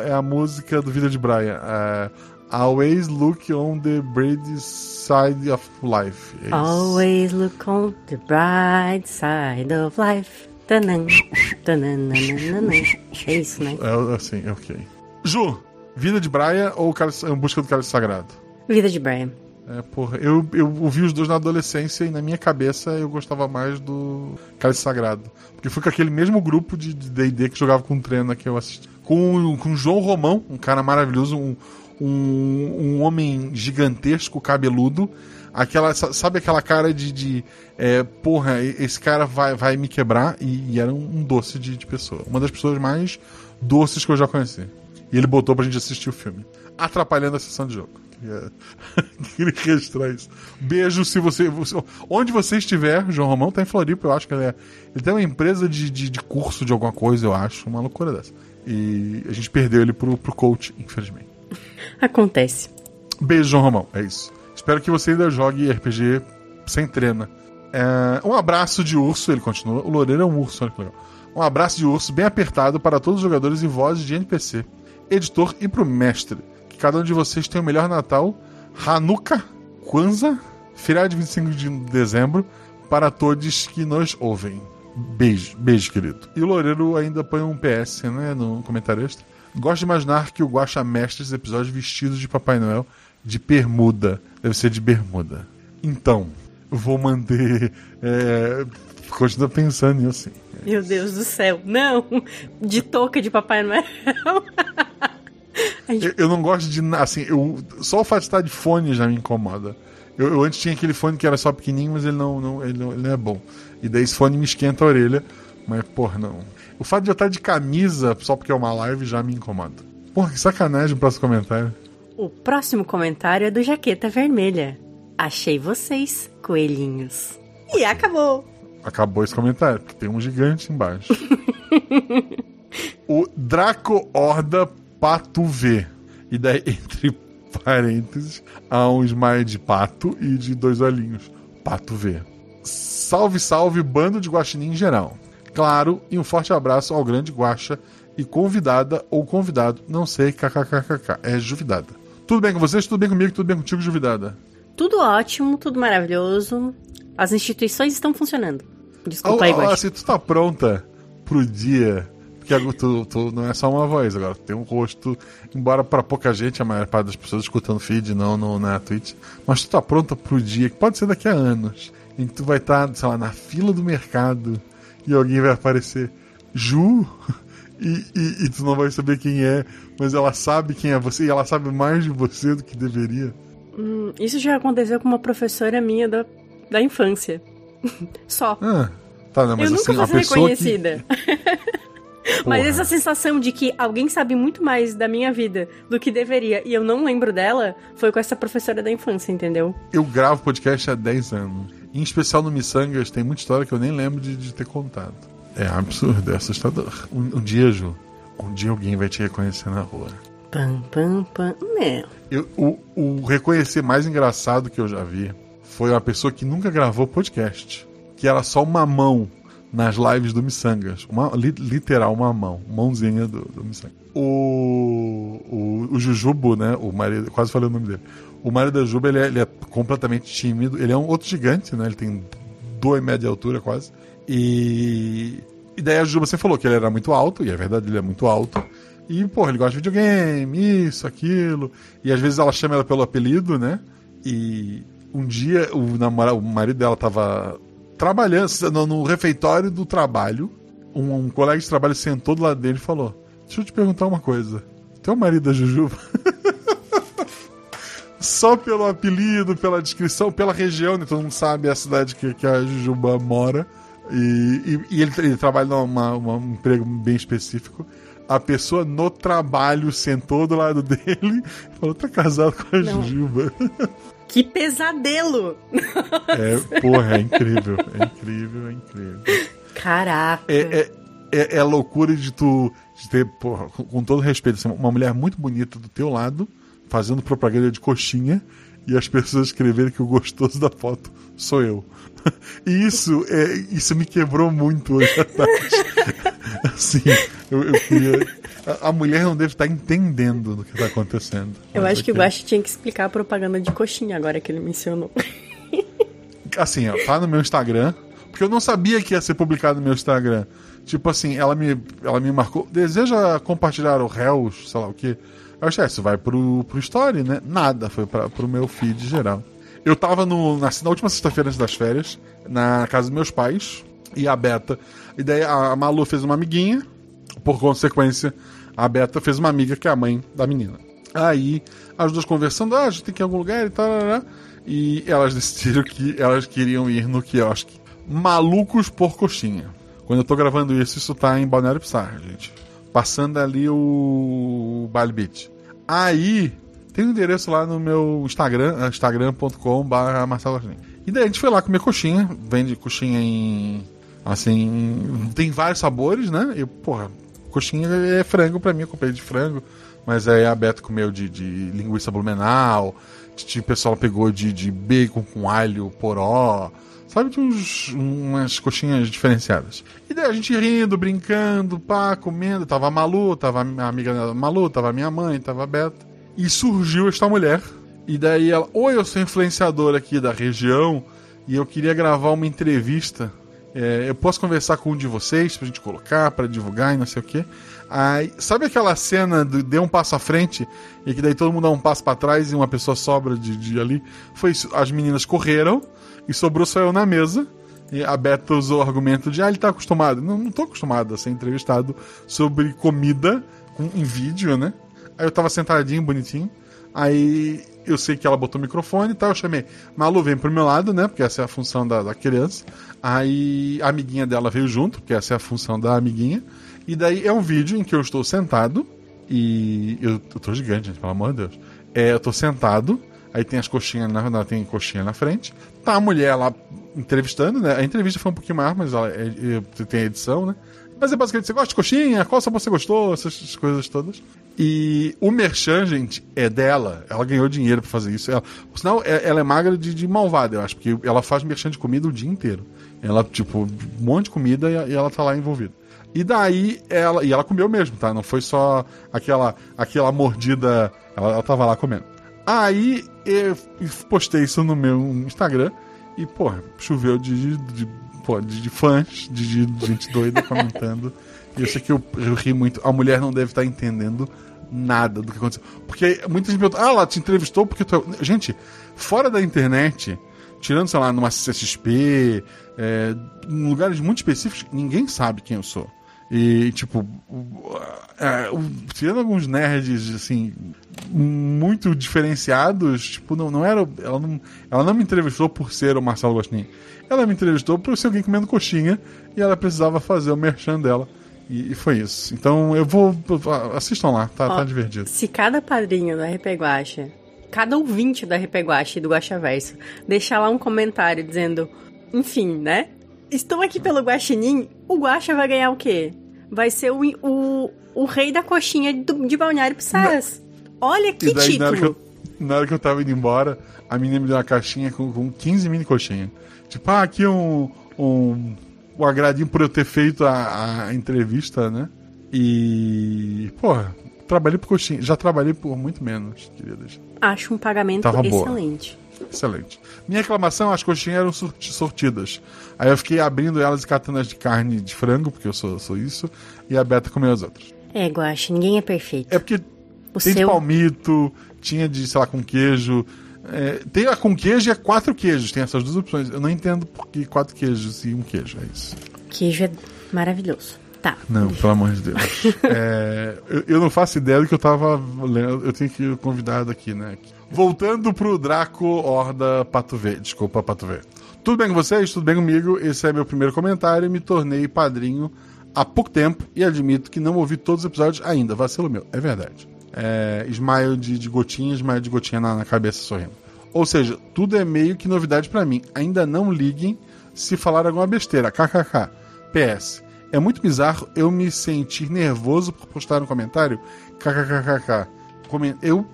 é a música do Vida de Brian. É, Always look on the bright side of life. É. Always look on the bright side of life. Tanan, tananana. É isso, né? É assim, ok. Ju, Vida de Brian ou Cálice- Em Busca do Cálice Sagrado? Vida de Brian. É, porra, eu, eu ouvi os dois na adolescência e na minha cabeça eu gostava mais do Cálice Sagrado. Porque foi com aquele mesmo grupo de D&D que jogava com o Trena que eu assisti. Com, com o João Romão, um cara maravilhoso, um, um, um homem gigantesco, cabeludo. Aquela, sa- sabe aquela cara de, de é, porra, esse cara vai, vai me quebrar e, e era um, um doce de, de pessoa. Uma das pessoas mais doces que eu já conheci. E ele botou pra gente assistir o filme. Atrapalhando a sessão de jogo. Queria, queria registrar isso. Beijo se você, você- Onde você estiver, João Romão tá em Floripa, eu acho que ele é. Ele tem uma empresa de, de, de curso de alguma coisa, eu acho. Uma loucura dessa. E a gente perdeu ele pro, pro coach, infelizmente. Acontece. Beijo, João Romão. É isso. Espero que você ainda jogue RPG sem trena. É, um abraço de urso, ele continua. O Loureiro é um urso, olha que legal. Um abraço de urso bem apertado para todos os jogadores e vozes de NPC, editor e pro mestre. Que cada um de vocês tenha o melhor Natal, Hanukkah, Kwanzaa, feriado de 25 de dezembro, para todos que nos ouvem. Beijo, beijo, querido. E o Loureiro ainda põe um PS, né, no comentário extra. Gosto de imaginar que o Guaxa mestre esses episódios vestidos de Papai Noel de bermuda. Deve ser de bermuda. Então, vou manter. É, continua pensando nisso assim. Meu Deus do céu. Não! De touca de Papai Noel. Eu, eu não gosto de. Assim, eu, só o fato de estar de fone já me incomoda. Eu, eu antes tinha aquele fone que era só pequenininho, mas ele não, não, ele não, ele não é bom. E daí esse fone me esquenta a orelha. Mas, porra, não. O fato de eu estar de camisa só porque é uma live já me incomoda. Porra, que sacanagem o próximo comentário. O próximo comentário é do Jaqueta Vermelha. Achei vocês, coelhinhos. E acabou. Acabou esse comentário, porque tem um gigante embaixo. o Draco Horda Pato V. E daí, entre parênteses, há um smile de pato e de dois olhinhos. Pato V. Salve, salve, bando de guaxinim em geral. Claro, e um forte abraço ao grande guaxa e convidada ou convidado, não sei, kkkk, é Juvidada. Tudo bem com vocês? Tudo bem comigo? Tudo bem contigo, Juvidada? Tudo ótimo, tudo maravilhoso. As instituições estão funcionando. Desculpa aí, Ah, Guaxa. assim, tu tá pronta pro dia. Porque agora tu, tu não é só uma voz agora, tu tem um rosto. Embora pra pouca gente, a maior parte das pessoas escutando feed, não no, na Twitch. Mas tu tá pronta pro dia, que pode ser daqui a anos, em que tu vai estar, sei lá, na fila do mercado e alguém vai aparecer. Ju? E, e, e tu não vai saber quem é, mas ela sabe quem é você e ela sabe mais de você do que deveria. Hum, isso já aconteceu com uma professora minha da, da infância. Só. Ah, tá, não, mas Eu assim, nunca fui pessoa que. Mas essa sensação de que alguém sabe muito mais da minha vida do que deveria e eu não lembro dela foi com essa professora da infância, entendeu? Eu gravo podcast há 10 anos. Em especial no Missangas, tem muita história que eu nem lembro de, de ter contado. É absurdo, é assustador. Um, um dia, Ju, um dia alguém vai te reconhecer na rua. Pam, pam, pam. Não. Eu- o, o reconhecer mais engraçado que eu já vi foi uma pessoa que nunca gravou podcast. Que era só uma mão nas lives do Missangas. Uma, li- literal, uma mão. Mãozinha do, do Missangas. O, o, o Jujubo, né? O marido, quase falei o nome dele. O marido da Juba, ele é, ele é completamente tímido. Ele é um outro gigante, né? Ele tem dois metros de altura quase. E, e daí a Juba sempre falou que ele era muito alto, e é verdade, ele é muito alto. E, porra, ele gosta de videogame, isso, aquilo. E às vezes ela chama ela pelo apelido, né? E um dia o, namora, o marido dela tava trabalhando no, no refeitório do trabalho. Um, um colega de trabalho sentou do lado dele e falou: Deixa eu te perguntar uma coisa. Teu marido é Jujuba? Só pelo apelido, pela descrição, pela região, né? Todo mundo sabe a cidade que, que a Jujuba mora. E, e- e ele, ele trabalha num um emprego bem específico. A pessoa no trabalho sentou do lado dele e falou: tá casado com a Não. Jujuba. Que pesadelo! É, porra, é incrível. É incrível, é incrível. Caraca. É, é, é, é loucura de tu de ter, porra, com, todo respeito, assim, uma mulher muito bonita do teu lado, fazendo propaganda de coxinha, e as pessoas escreverem que o gostoso da foto sou eu. E isso, é, isso me quebrou muito hoje à tarde. Assim, eu, eu queria. A, a mulher não deve estar entendendo do que está acontecendo. Eu acho que o Guache tinha que explicar a propaganda de coxinha agora que ele mencionou. assim, ó, tá no meu Instagram, porque eu não sabia que ia ser publicado no meu Instagram. Tipo assim, ela me, ela me marcou, deseja compartilhar o réus, sei lá o que. Eu achei, "Ah, isso vai pro, pro story, né? Nada, foi pra, pro meu feed geral. Eu tava no, na, na última sexta-feira antes das férias, na casa dos meus pais, e a Beta. E daí a, Malu fez uma amiguinha, por consequência, a Beta fez uma amiga que é a mãe da menina. Aí, as duas conversando, ah, a gente tem que ir em algum lugar e tal. e elas decidiram que elas queriam ir no quiosque. Malucos por coxinha. Quando eu tô gravando isso, isso tá em Balneário Pissarra, gente. Passando ali o Bali Beach. Aí, tem um endereço lá no meu Instagram, instagram.com.br Marcelo. E daí a gente foi lá comer coxinha. Vende coxinha em. Assim. Tem vários sabores, né? E, porra, coxinha é frango pra mim, eu comprei de frango. Mas aí a Beto comeu de, de linguiça blumenau. O pessoal pegou de, de bacon com alho, poró. Sabe, de uns, umas coxinhas diferenciadas. E daí a gente rindo, brincando, pá, comendo. Tava a Malu, tava a amiga da Malu, tava a minha mãe, tava a Beta. E surgiu esta mulher. E daí ela, oi, eu sou influenciadora aqui da região e eu queria gravar uma entrevista. É, eu posso conversar com um de vocês pra gente colocar, pra divulgar e não sei o quê. Aí, sabe aquela cena do dê um passo à frente e que daí todo mundo dá um passo pra trás e uma pessoa sobra de, de ali? Foi isso. As meninas correram e sobrou só eu na mesa. E a Beta usou o argumento de, ah, ele tá acostumado. Não, não tô acostumado a ser entrevistado sobre comida com, em vídeo, né? Aí eu tava sentadinho, bonitinho. Aí eu sei que ela botou o microfone e tal. Eu chamei, Malu, vem pro meu lado, né? Porque essa é a função da, da criança. Aí a amiguinha dela veio junto, porque essa é a função da amiguinha. E daí é um vídeo em que eu estou sentado. E eu, eu tô gigante, gente, pelo amor de Deus. É, eu tô sentado. Aí tem as coxinhas na, na- tem coxinha na frente. Tá a mulher lá entrevistando, né? A entrevista foi um pouquinho maior, mas ela, é, é, tem a edição, né? Mas é basicamente, você gosta de coxinha? Qual sabor você gostou? Essas coisas todas. E o merchan, gente, é dela. Ela ganhou dinheiro pra fazer isso. Ela, por sinal, é- ela é magra de, de malvada, eu acho, porque ela faz merchan de comida o dia inteiro. Ela, tipo, um monte de comida e ela tá lá envolvida. E daí ela. E ela comeu mesmo, tá? Não foi só aquela, aquela mordida. Ela, ela tava lá comendo. Aí eu postei isso no meu Instagram e, pô, choveu de, de, pô, de, de fãs, de, de gente doida comentando. E eu sei que eu, eu ri muito. A mulher não deve estar entendendo nada do que aconteceu. Porque muita gente pergunta, ah, ela te entrevistou porque tu é... Gente, fora da internet, tirando, sei lá, numa CCXP, é, em lugares muito específicos, ninguém sabe quem eu sou. E, tipo, é, tirando alguns nerds, assim, muito diferenciados, tipo, não, não era. Ela não, ela não me entrevistou por ser o Marcelo Gostin. Ela me entrevistou por ser alguém comendo coxinha e ela precisava fazer o merchan dela. E, e foi isso. Então eu vou. Assistam lá, tá, Ó, tá divertido. Se cada padrinho do RP Guacha, cada ouvinte do RP Guacha e do Guacha Verso, deixar lá um comentário dizendo, enfim, né? Estou aqui pelo Guaxinim, o Guacha vai ganhar o quê? Vai ser o, o, o rei da coxinha do- de Balneário Pissaras. Olha que daí, na hora que, título! eu, na hora que eu tava indo embora, a menina me deu uma caixinha com, com 15 mini coxinhas. Tipo, ah, aqui um, um, um agradinho por eu ter feito a, a entrevista, né? E. Porra, trabalhei por coxinha. Já trabalhei por muito menos, queridas. Acho um pagamento Tava boa. Excelente. Minha reclamação, as coxinhas eram sortidas. Aí eu fiquei abrindo elas e catando as de carne de frango, porque eu sou, sou isso, e a Beta comeu as outras. É, Guacha, ninguém é perfeito. É porque O tem de seu- palmito, tinha de, sei lá, com queijo. É, tem a com queijo e a quatro queijos. Tem essas duas opções. Eu não entendo por que quatro queijos e um queijo. É isso. Queijo é maravilhoso. Tá. Não, pelo amor de Deus. É, eu, eu não faço ideia do que eu tava lendo. Eu tenho que ir convidado aqui, né? Voltando pro Draco Horda Pato V. Desculpa, Pato V. Tudo bem com vocês? Tudo bem comigo? Esse é meu primeiro comentário. Me tornei padrinho há pouco tempo e admito que não ouvi todos os episódios ainda. Vacilo meu. É verdade. É, smile de, de gotinha, smile de gotinha na, na cabeça sorrindo. Ou seja, tudo é meio que novidade para mim. Ainda não liguem se falar alguma besteira. KKK. PS. É muito bizarro eu me sentir nervoso por postar um comentário. KKKKK. Eu,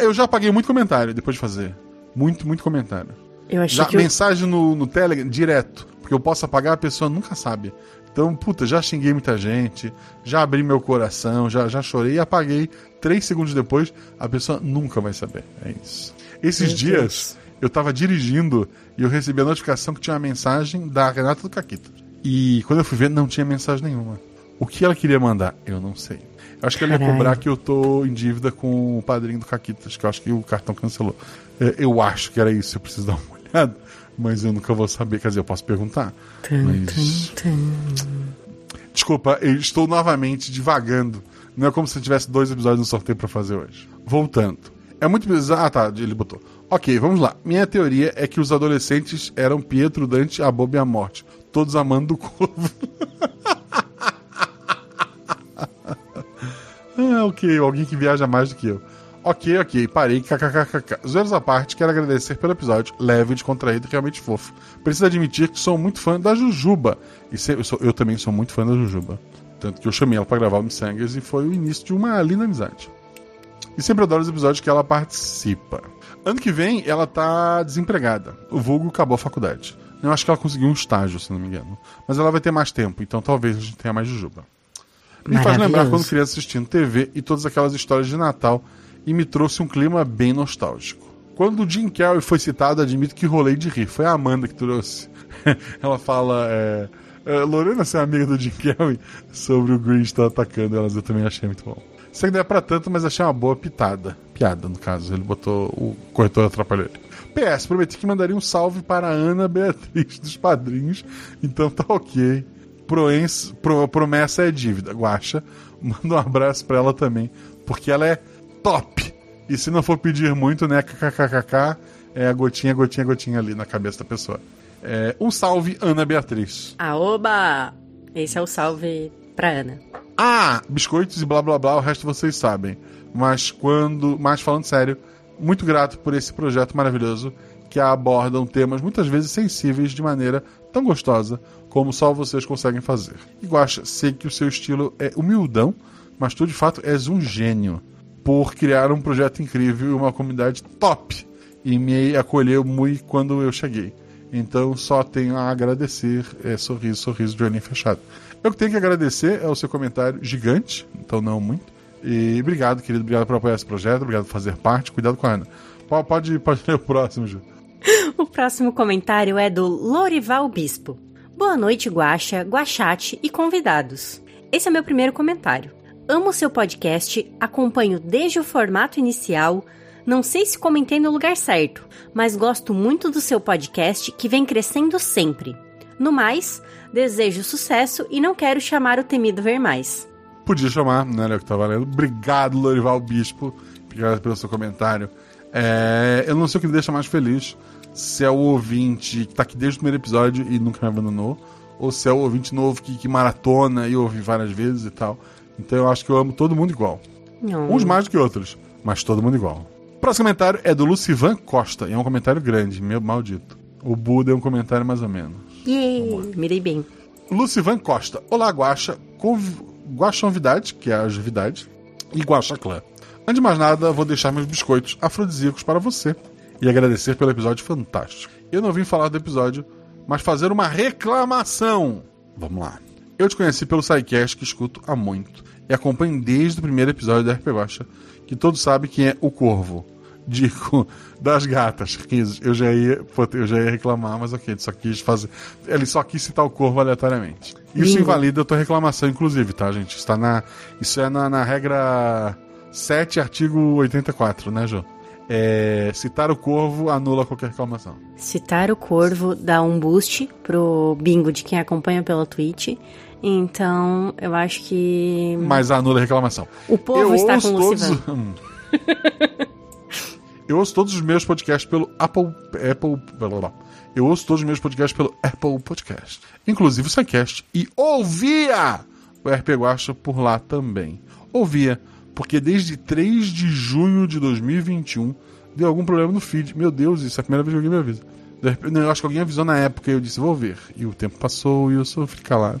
eu já apaguei muito comentário depois de fazer. Muito, muito comentário. Eu achei já, que mensagem no, no Telegram, direto. Porque eu posso apagar, a pessoa nunca sabe. Então, puta, já xinguei muita gente, já abri meu coração, já, já chorei e apaguei. Três segundos depois, a pessoa nunca vai saber. É isso. Esses Meu dias, Deus. eu tava dirigindo e eu recebi a notificação que tinha uma mensagem da Renata do Caquita. E quando eu fui ver, não tinha mensagem nenhuma. O que ela queria mandar? Eu não sei. Eu acho que ela ia cobrar que eu tô em dívida com o padrinho do Caquitas, que eu acho que o cartão cancelou. É, Eu acho que era isso, eu preciso dar uma olhada. Mas eu nunca vou saber. Quer dizer, eu posso perguntar. Mas. Desculpa, eu estou novamente divagando. Não é como se eu tivesse dois episódios no sorteio pra fazer hoje. Voltando. É muito bizarro. Ah, tá, ele botou. Ok, vamos lá. Minha teoria é que os adolescentes eram Pietro, Dante, a Boba e a Morte. Todos amando o corvo. ah, ok, alguém que viaja mais do que eu. Ok, ok, parei, kkkk. Zoeiros à parte, quero agradecer pelo episódio leve, descontraído e realmente fofo. Preciso admitir que sou muito fã da Jujuba. E se- eu, sou- eu também sou muito fã da Jujuba. Tanto que eu chamei ela pra gravar o Missangas e foi o início de uma linda amizade. E sempre adoro os episódios que ela participa. Ano que vem, ela tá desempregada. O vulgo acabou a faculdade. Eu acho que ela conseguiu um estágio, se não me engano. Mas ela vai ter mais tempo, então talvez a gente tenha mais Jujuba. Me faz lembrar quando criança assistindo TV e todas aquelas histórias de Natal e me trouxe um clima bem nostálgico. Quando o Jim Carrey foi citado, admito que rolei de rir. Foi a Amanda que trouxe. Ela fala, é, é, Lorena, você é amiga do Jim Carrey? Sobre o Grinch tá atacando elas, eu também achei muito bom. Sei que não é pra tanto, mas achei uma boa pitada. Piada, no caso. Ele botou, o corretor atrapalhou ele. PS, prometi que mandaria um salve para a Ana Beatriz dos Padrinhos, então tá ok. Proens, pro- promessa é dívida. Guacha, manda um abraço pra ela também, porque ela é top. E se não for pedir muito, né, kkkk, é a gotinha, gotinha, gotinha ali na cabeça da pessoa. É, um salve, Ana Beatriz. Aoba! Esse é o salve pra Ana. Ah, biscoitos e blá blá blá, o resto vocês sabem. Mas quando. Mas falando sério, muito grato por esse projeto maravilhoso que abordam temas muitas vezes sensíveis de maneira tão gostosa como só vocês conseguem fazer. Guaxa, sei que o seu estilo é humildão, mas tu de fato és um gênio por criar um projeto incrível e uma comunidade top e me acolheu muito quando eu cheguei. Então só tenho a agradecer. É, sorriso, sorriso de olhinho fechado. Eu que tenho que agradecer é o seu comentário gigante, então não muito. E obrigado, querido. Obrigado por apoiar esse projeto, obrigado por fazer parte. Cuidado com a Ana. Po- Pode, pode ler o próximo, Ju. O próximo comentário é do Lorival Bispo. Boa noite, Guaxa, Guachate e convidados. Esse é meu primeiro comentário. Amo seu podcast, acompanho desde o formato inicial. Não sei se comentei no lugar certo, mas gosto muito do seu podcast que vem crescendo sempre. No mais, desejo sucesso e não quero chamar o temido ver mais. Podia chamar, não era eu que tava lendo. Obrigado, Lorival Bispo. Pelo seu comentário. É, eu não sei o que me deixa mais feliz. Se é o ouvinte que tá aqui desde o primeiro episódio e nunca me abandonou, ou se é o ouvinte novo que, que maratona e ouve várias vezes e tal. Então eu acho que eu amo todo mundo igual. Não. Uns mais do que outros, mas todo mundo igual. Próximo comentário é do Lucivan Costa, e é um comentário grande, meu maldito. O Buda é um comentário mais ou menos. Yeah, me dei bem. Lucivan Costa. Olá, Guaxa. Conv... Guaxa Novidade, que é a Juvidade, e Guaxa Clã. Antes de mais nada, vou deixar meus biscoitos afrodisíacos para você e agradecer pelo episódio fantástico. Eu não vim falar do episódio, mas fazer uma reclamação. Vamos lá. Eu te conheci pelo SciCast que escuto há muito e acompanho desde o primeiro episódio da RP Guaxa, que todos sabem quem é o Corvo. Dico, das gatas, risos. Eu já ia, eu já ia reclamar, mas ok, ele só quis fazer. Ele só quis citar o corvo aleatoriamente. Isso Bingo. invalida a tua reclamação, inclusive, tá, gente? Está na. Isso é na, na regra 7, artigo 84, né, Jô? É, citar o corvo anula qualquer reclamação. Citar o corvo dá um boost pro bingo de quem acompanha pela Twitch. Então, eu acho que Mas anula a reclamação. o povo está ouço com o todos... Hum. Eu ouço todos os meus podcasts pelo Apple. Apple. Eu ouço todos os meus podcasts pelo Apple Podcast. Inclusive o SciCast. E ouvia o RP Guacha por lá também. Ouvia, porque desde 3 de junho de 2021 Deu algum problema no feed. Meu Deus, isso é a primeira vez que alguém me avisa. Não, eu acho que alguém avisou na época e eu disse, vou ver. E o tempo passou e eu sofri calado.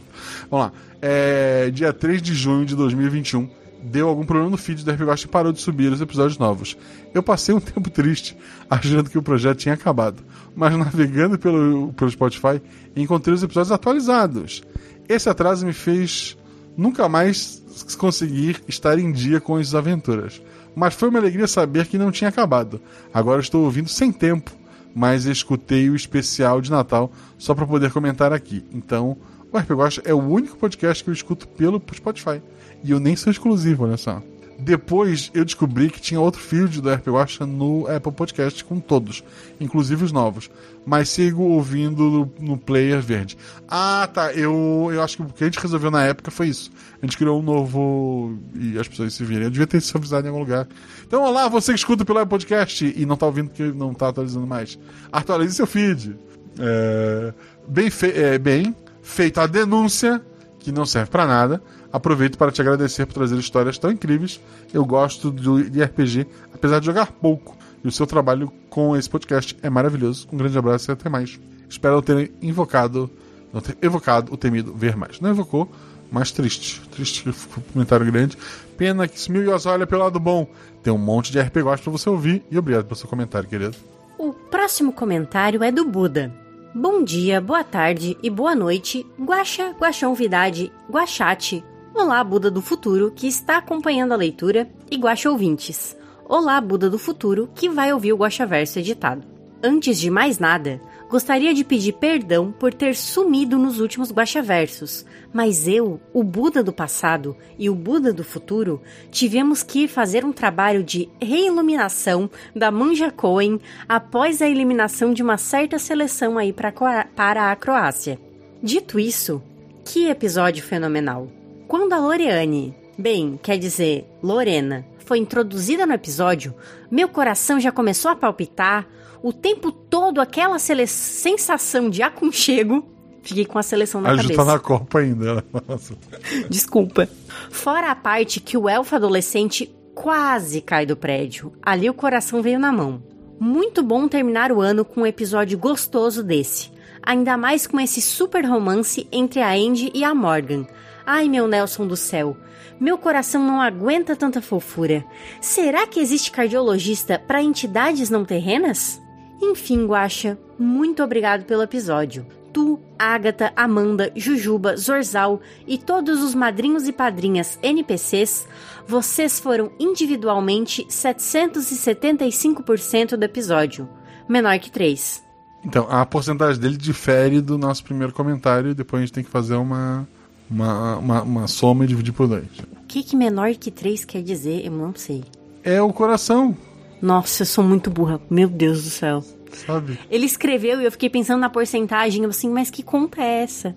Vamos lá. É, dia 3 de junho de 2021, deu algum problema no feed do RPG e parou de subir os episódios novos. Eu passei um tempo triste, achando que o projeto tinha acabado. Mas navegando pelo, pelo Spotify, encontrei os episódios atualizados. Esse atraso me fez nunca mais conseguir estar em dia com as aventuras. Mas foi uma alegria saber que não tinha acabado. Agora estou ouvindo sem tempo mas escutei o especial de Natal só para poder comentar aqui. Então, o RP Guacha é o único podcast que eu escuto pelo Spotify. E eu nem sou exclusivo, olha só. Depois eu descobri que tinha outro feed do RP Guacha no Apple Podcast com todos, inclusive os novos. Mas sigo ouvindo no, no, player verde. Ah, tá. Eu, eu acho que o que a gente resolveu na época foi isso. A gente criou um novo e as pessoas se virem. Eu devia ter se avisado em algum lugar. Então, olá, você que escuta pelo Apple Podcast e não tá ouvindo porque não tá atualizando mais. Atualize seu feed. É, bem, fe é, bem feita a denúncia, que não serve para nada Aproveito para te agradecer por trazer histórias tão incríveis. Eu gosto de RPG, apesar de jogar pouco. E o seu trabalho com esse podcast é maravilhoso. Um grande abraço e até mais. Espero ter invocado, não ter evocado o temido ver mais. Não evocou, mas triste. Triste que ficou um comentário grande. Pena que sumiu e olha pelo lado bom. Tem um monte de RPG para você ouvir. E obrigado pelo seu comentário, querido. O próximo comentário é do Buda. Bom dia, boa tarde e boa noite, Guaxa, Guaxão Vidade, Guaxate, Olá, Buda do Futuro, que está acompanhando a leitura, e Guaxa Ouvintes. Olá, Buda do Futuro, que vai ouvir o Guaxa Verso editado. Antes de mais nada, gostaria de pedir perdão por ter sumido nos últimos Guaxa Versos, mas eu, o Buda do passado e o Buda do futuro, tivemos que fazer um trabalho de reiluminação da Manja Coen após a eliminação de uma certa seleção aí para a Croácia. Dito isso, que episódio fenomenal! Quando a Loreane, bem, quer dizer, Lorena, foi introduzida no episódio, meu coração já começou a palpitar, o tempo todo aquela sensação de aconchego. Fiquei com a seleção na a cabeça. A tá na Copa ainda. Né? Desculpa. Fora a parte que o elfo adolescente quase cai do prédio. Ali o coração veio na mão. Muito bom terminar o ano com um episódio gostoso desse. Ainda mais com esse super romance entre a Andy e a Morgan, Ai, meu Nelson do céu, meu coração não aguenta tanta fofura. Será que existe cardiologista para entidades não terrenas? Enfim, Guaxa, muito obrigado pelo episódio. Tu, Ágata, Amanda, Jujuba, Zorzal e todos os madrinhos e padrinhas NPCs, vocês foram individualmente 775% do episódio, menor que 3. Então, a porcentagem dele difere do nosso primeiro comentário, depois a gente tem que fazer uma uma, uma, uma soma e dividir por dois. O que, que menor que 3 quer dizer? Eu não sei. É o coração. Nossa, eu sou muito burra. Meu Deus do céu. Sabe? Ele escreveu e eu fiquei pensando na porcentagem. Eu assim, mas que conta é essa?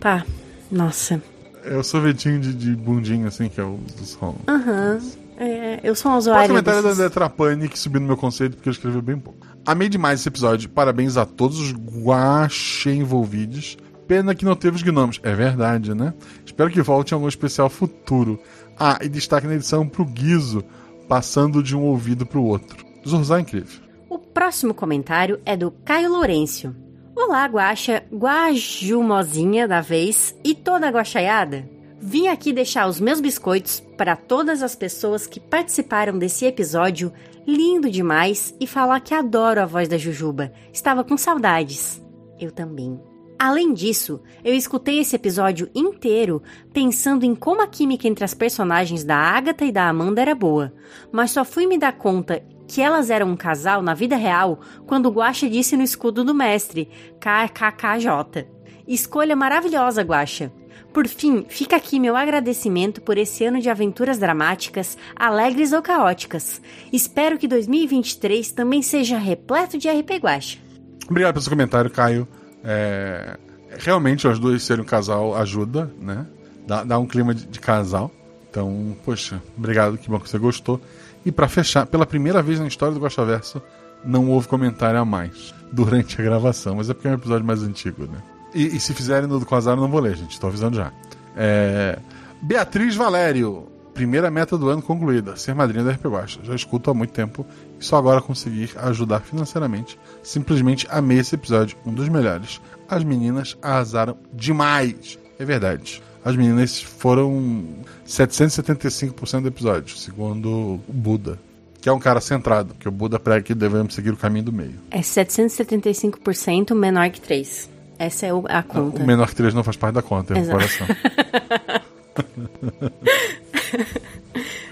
Tá. Nossa. É o sorvetinho de, de bundinho, assim, que é o dos Aham. Uhum. É, eu sou um usuário. O comentário desses... da Letra Pane que subiu no meu conceito porque eu escrevi bem pouco. Amei demais esse episódio. Parabéns a todos os guache envolvidos. Pena que não teve os gnomos. É verdade, né? Espero que volte em algum especial futuro. Ah, e destaque na edição pro Guizo, passando de um ouvido pro outro. Zorzar é incrível. O próximo comentário é do Caio Lourenço. Olá, guaxa, guajumozinha da vez e toda guaxaiada. Vim aqui deixar os meus biscoitos para todas as pessoas que participaram desse episódio lindo demais e falar que adoro a voz da Jujuba. Estava com saudades. Eu também. Além disso, eu escutei esse episódio inteiro pensando em como a química entre as personagens da Agatha e da Amanda era boa, mas só fui me dar conta que elas eram um casal na vida real quando Guaxa disse no escudo do mestre, KKKJ. Escolha maravilhosa, Guaxa. Por fim, fica aqui meu agradecimento por esse ano de aventuras dramáticas, alegres ou caóticas. Espero que 2023 também seja repleto de RP Guaxa. Obrigado pelo seu comentário, Caio. É, realmente, os dois serem um casal ajuda, né? Dá, dá um clima de, de, casal. Então, poxa, obrigado, que bom que você gostou. E para fechar, pela primeira vez na história do Gosta Verso, não houve comentário a mais durante a gravação, mas é porque é um episódio mais antigo, né? E, e se fizerem no do Quasar, eu não vou ler, gente, estou avisando já. É, Beatriz Valério, Primeira meta do ano concluída, ser madrinha da RP Guacha. Já escuto há muito tempo e só agora conseguir ajudar financeiramente. Simplesmente amei esse episódio, um dos melhores. As meninas arrasaram demais. É verdade. As meninas foram 775% do episódio, segundo o Buda. Que é um cara centrado, que o Buda prega que devemos seguir o caminho do meio. É 775% menor que 3. Essa é a conta. O menor que 3 não faz parte da conta, é o Exato. coração.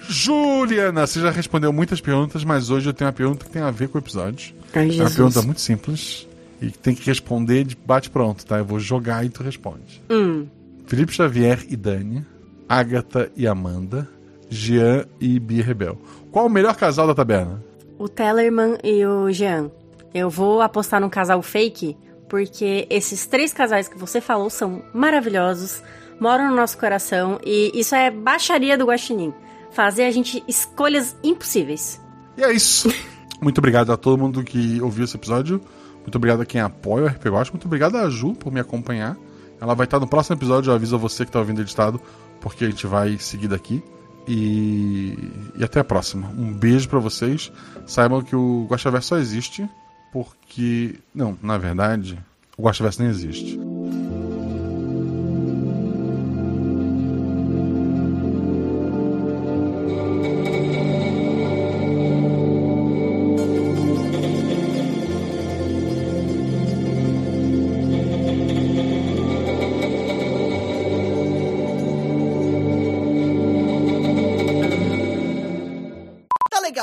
Juliana, você já respondeu muitas perguntas, mas hoje eu tenho uma pergunta que tem a ver com o episódio. Ai, É uma pergunta muito simples e que tem que responder de bate pronto, tá? Eu vou jogar e tu responde. Hum. Felipe Xavier e Dani, Agatha e Amanda, Jean e Bia Rebel. Qual o melhor casal da taberna? O Tellerman e o Jean. Eu vou apostar num casal fake, porque esses três casais que você falou são maravilhosos, moram no nosso coração e isso é baixaria do Guaxinim. Fazer a gente escolhas impossíveis. E é isso. Muito obrigado a todo mundo que ouviu esse episódio. Muito obrigado a quem apoia o RPG Watch. Muito obrigado a Ju por me acompanhar. Ela vai estar no próximo episódio. Eu aviso a você que está ouvindo editado, porque a gente vai seguir daqui. E, e até a próxima. Um beijo pra vocês. Saibam que o Guaxaverso só existe porque. Não, na verdade, o Guaxaverso nem existe.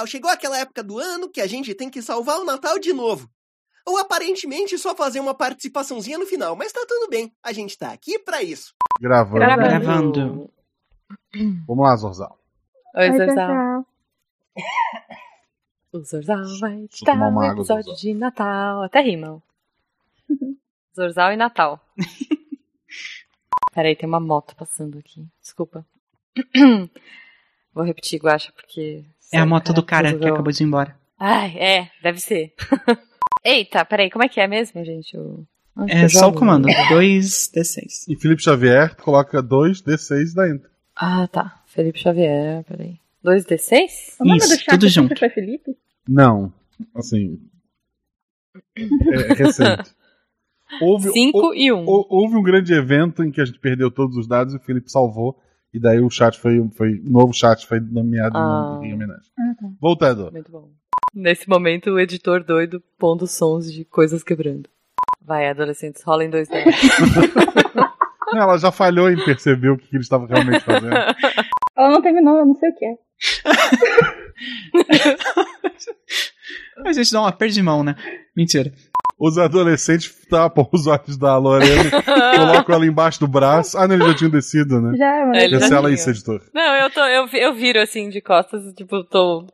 Legal, chegou aquela época do ano que a gente tem que salvar o Natal de novo. Ou aparentemente só fazer uma participaçãozinha no final, mas tá tudo bem. A gente tá aqui pra isso. Gravando. Gravando. Vamos lá, Zorzal. Oi, Oi, Zorzal. pessoal. O Zorzal vai estar no episódio Zorzal. de Natal. Até rimam. Zorzal e Natal. Peraí, tem uma moto passando aqui. Desculpa. Vou repetir, Guacha, porque... É a moto do cara que acabou de ir embora. Ai, é, deve ser. Eita, peraí, como é que é mesmo, gente? O... É só o comando. 2D6. E Felipe Xavier coloca 2D6 da Enter. Ah, tá. Felipe Xavier, peraí. 2D6? O nome Isso, do chat tudo sempre junto. foi Felipe? Não, assim. É recente. Houve, 5 hou- e 1. Um. hou- houve um grande evento em que a gente perdeu todos os dados e o Felipe salvou. E daí o chat foi. foi o novo chat foi nomeado Ah. em homenagem. Ah, tá. Voltando. Muito bom. Nesse momento, o editor doido pondo sons de coisas quebrando. Vai, adolescentes, rolem dois dados. Ela já falhou em perceber o que ele estava realmente fazendo. Ela não terminou, eu não sei o que é. A gente dá uma perda de mão, né? Mentira. Os adolescentes tapam os olhos da Lorena, colocam ela embaixo do braço. Ah, não, eles já tinham descido, né? Já, mas Ele já Cancela tinha. isso, editor. Não, eu, tô, eu, vi- eu viro assim de costas, tipo, tô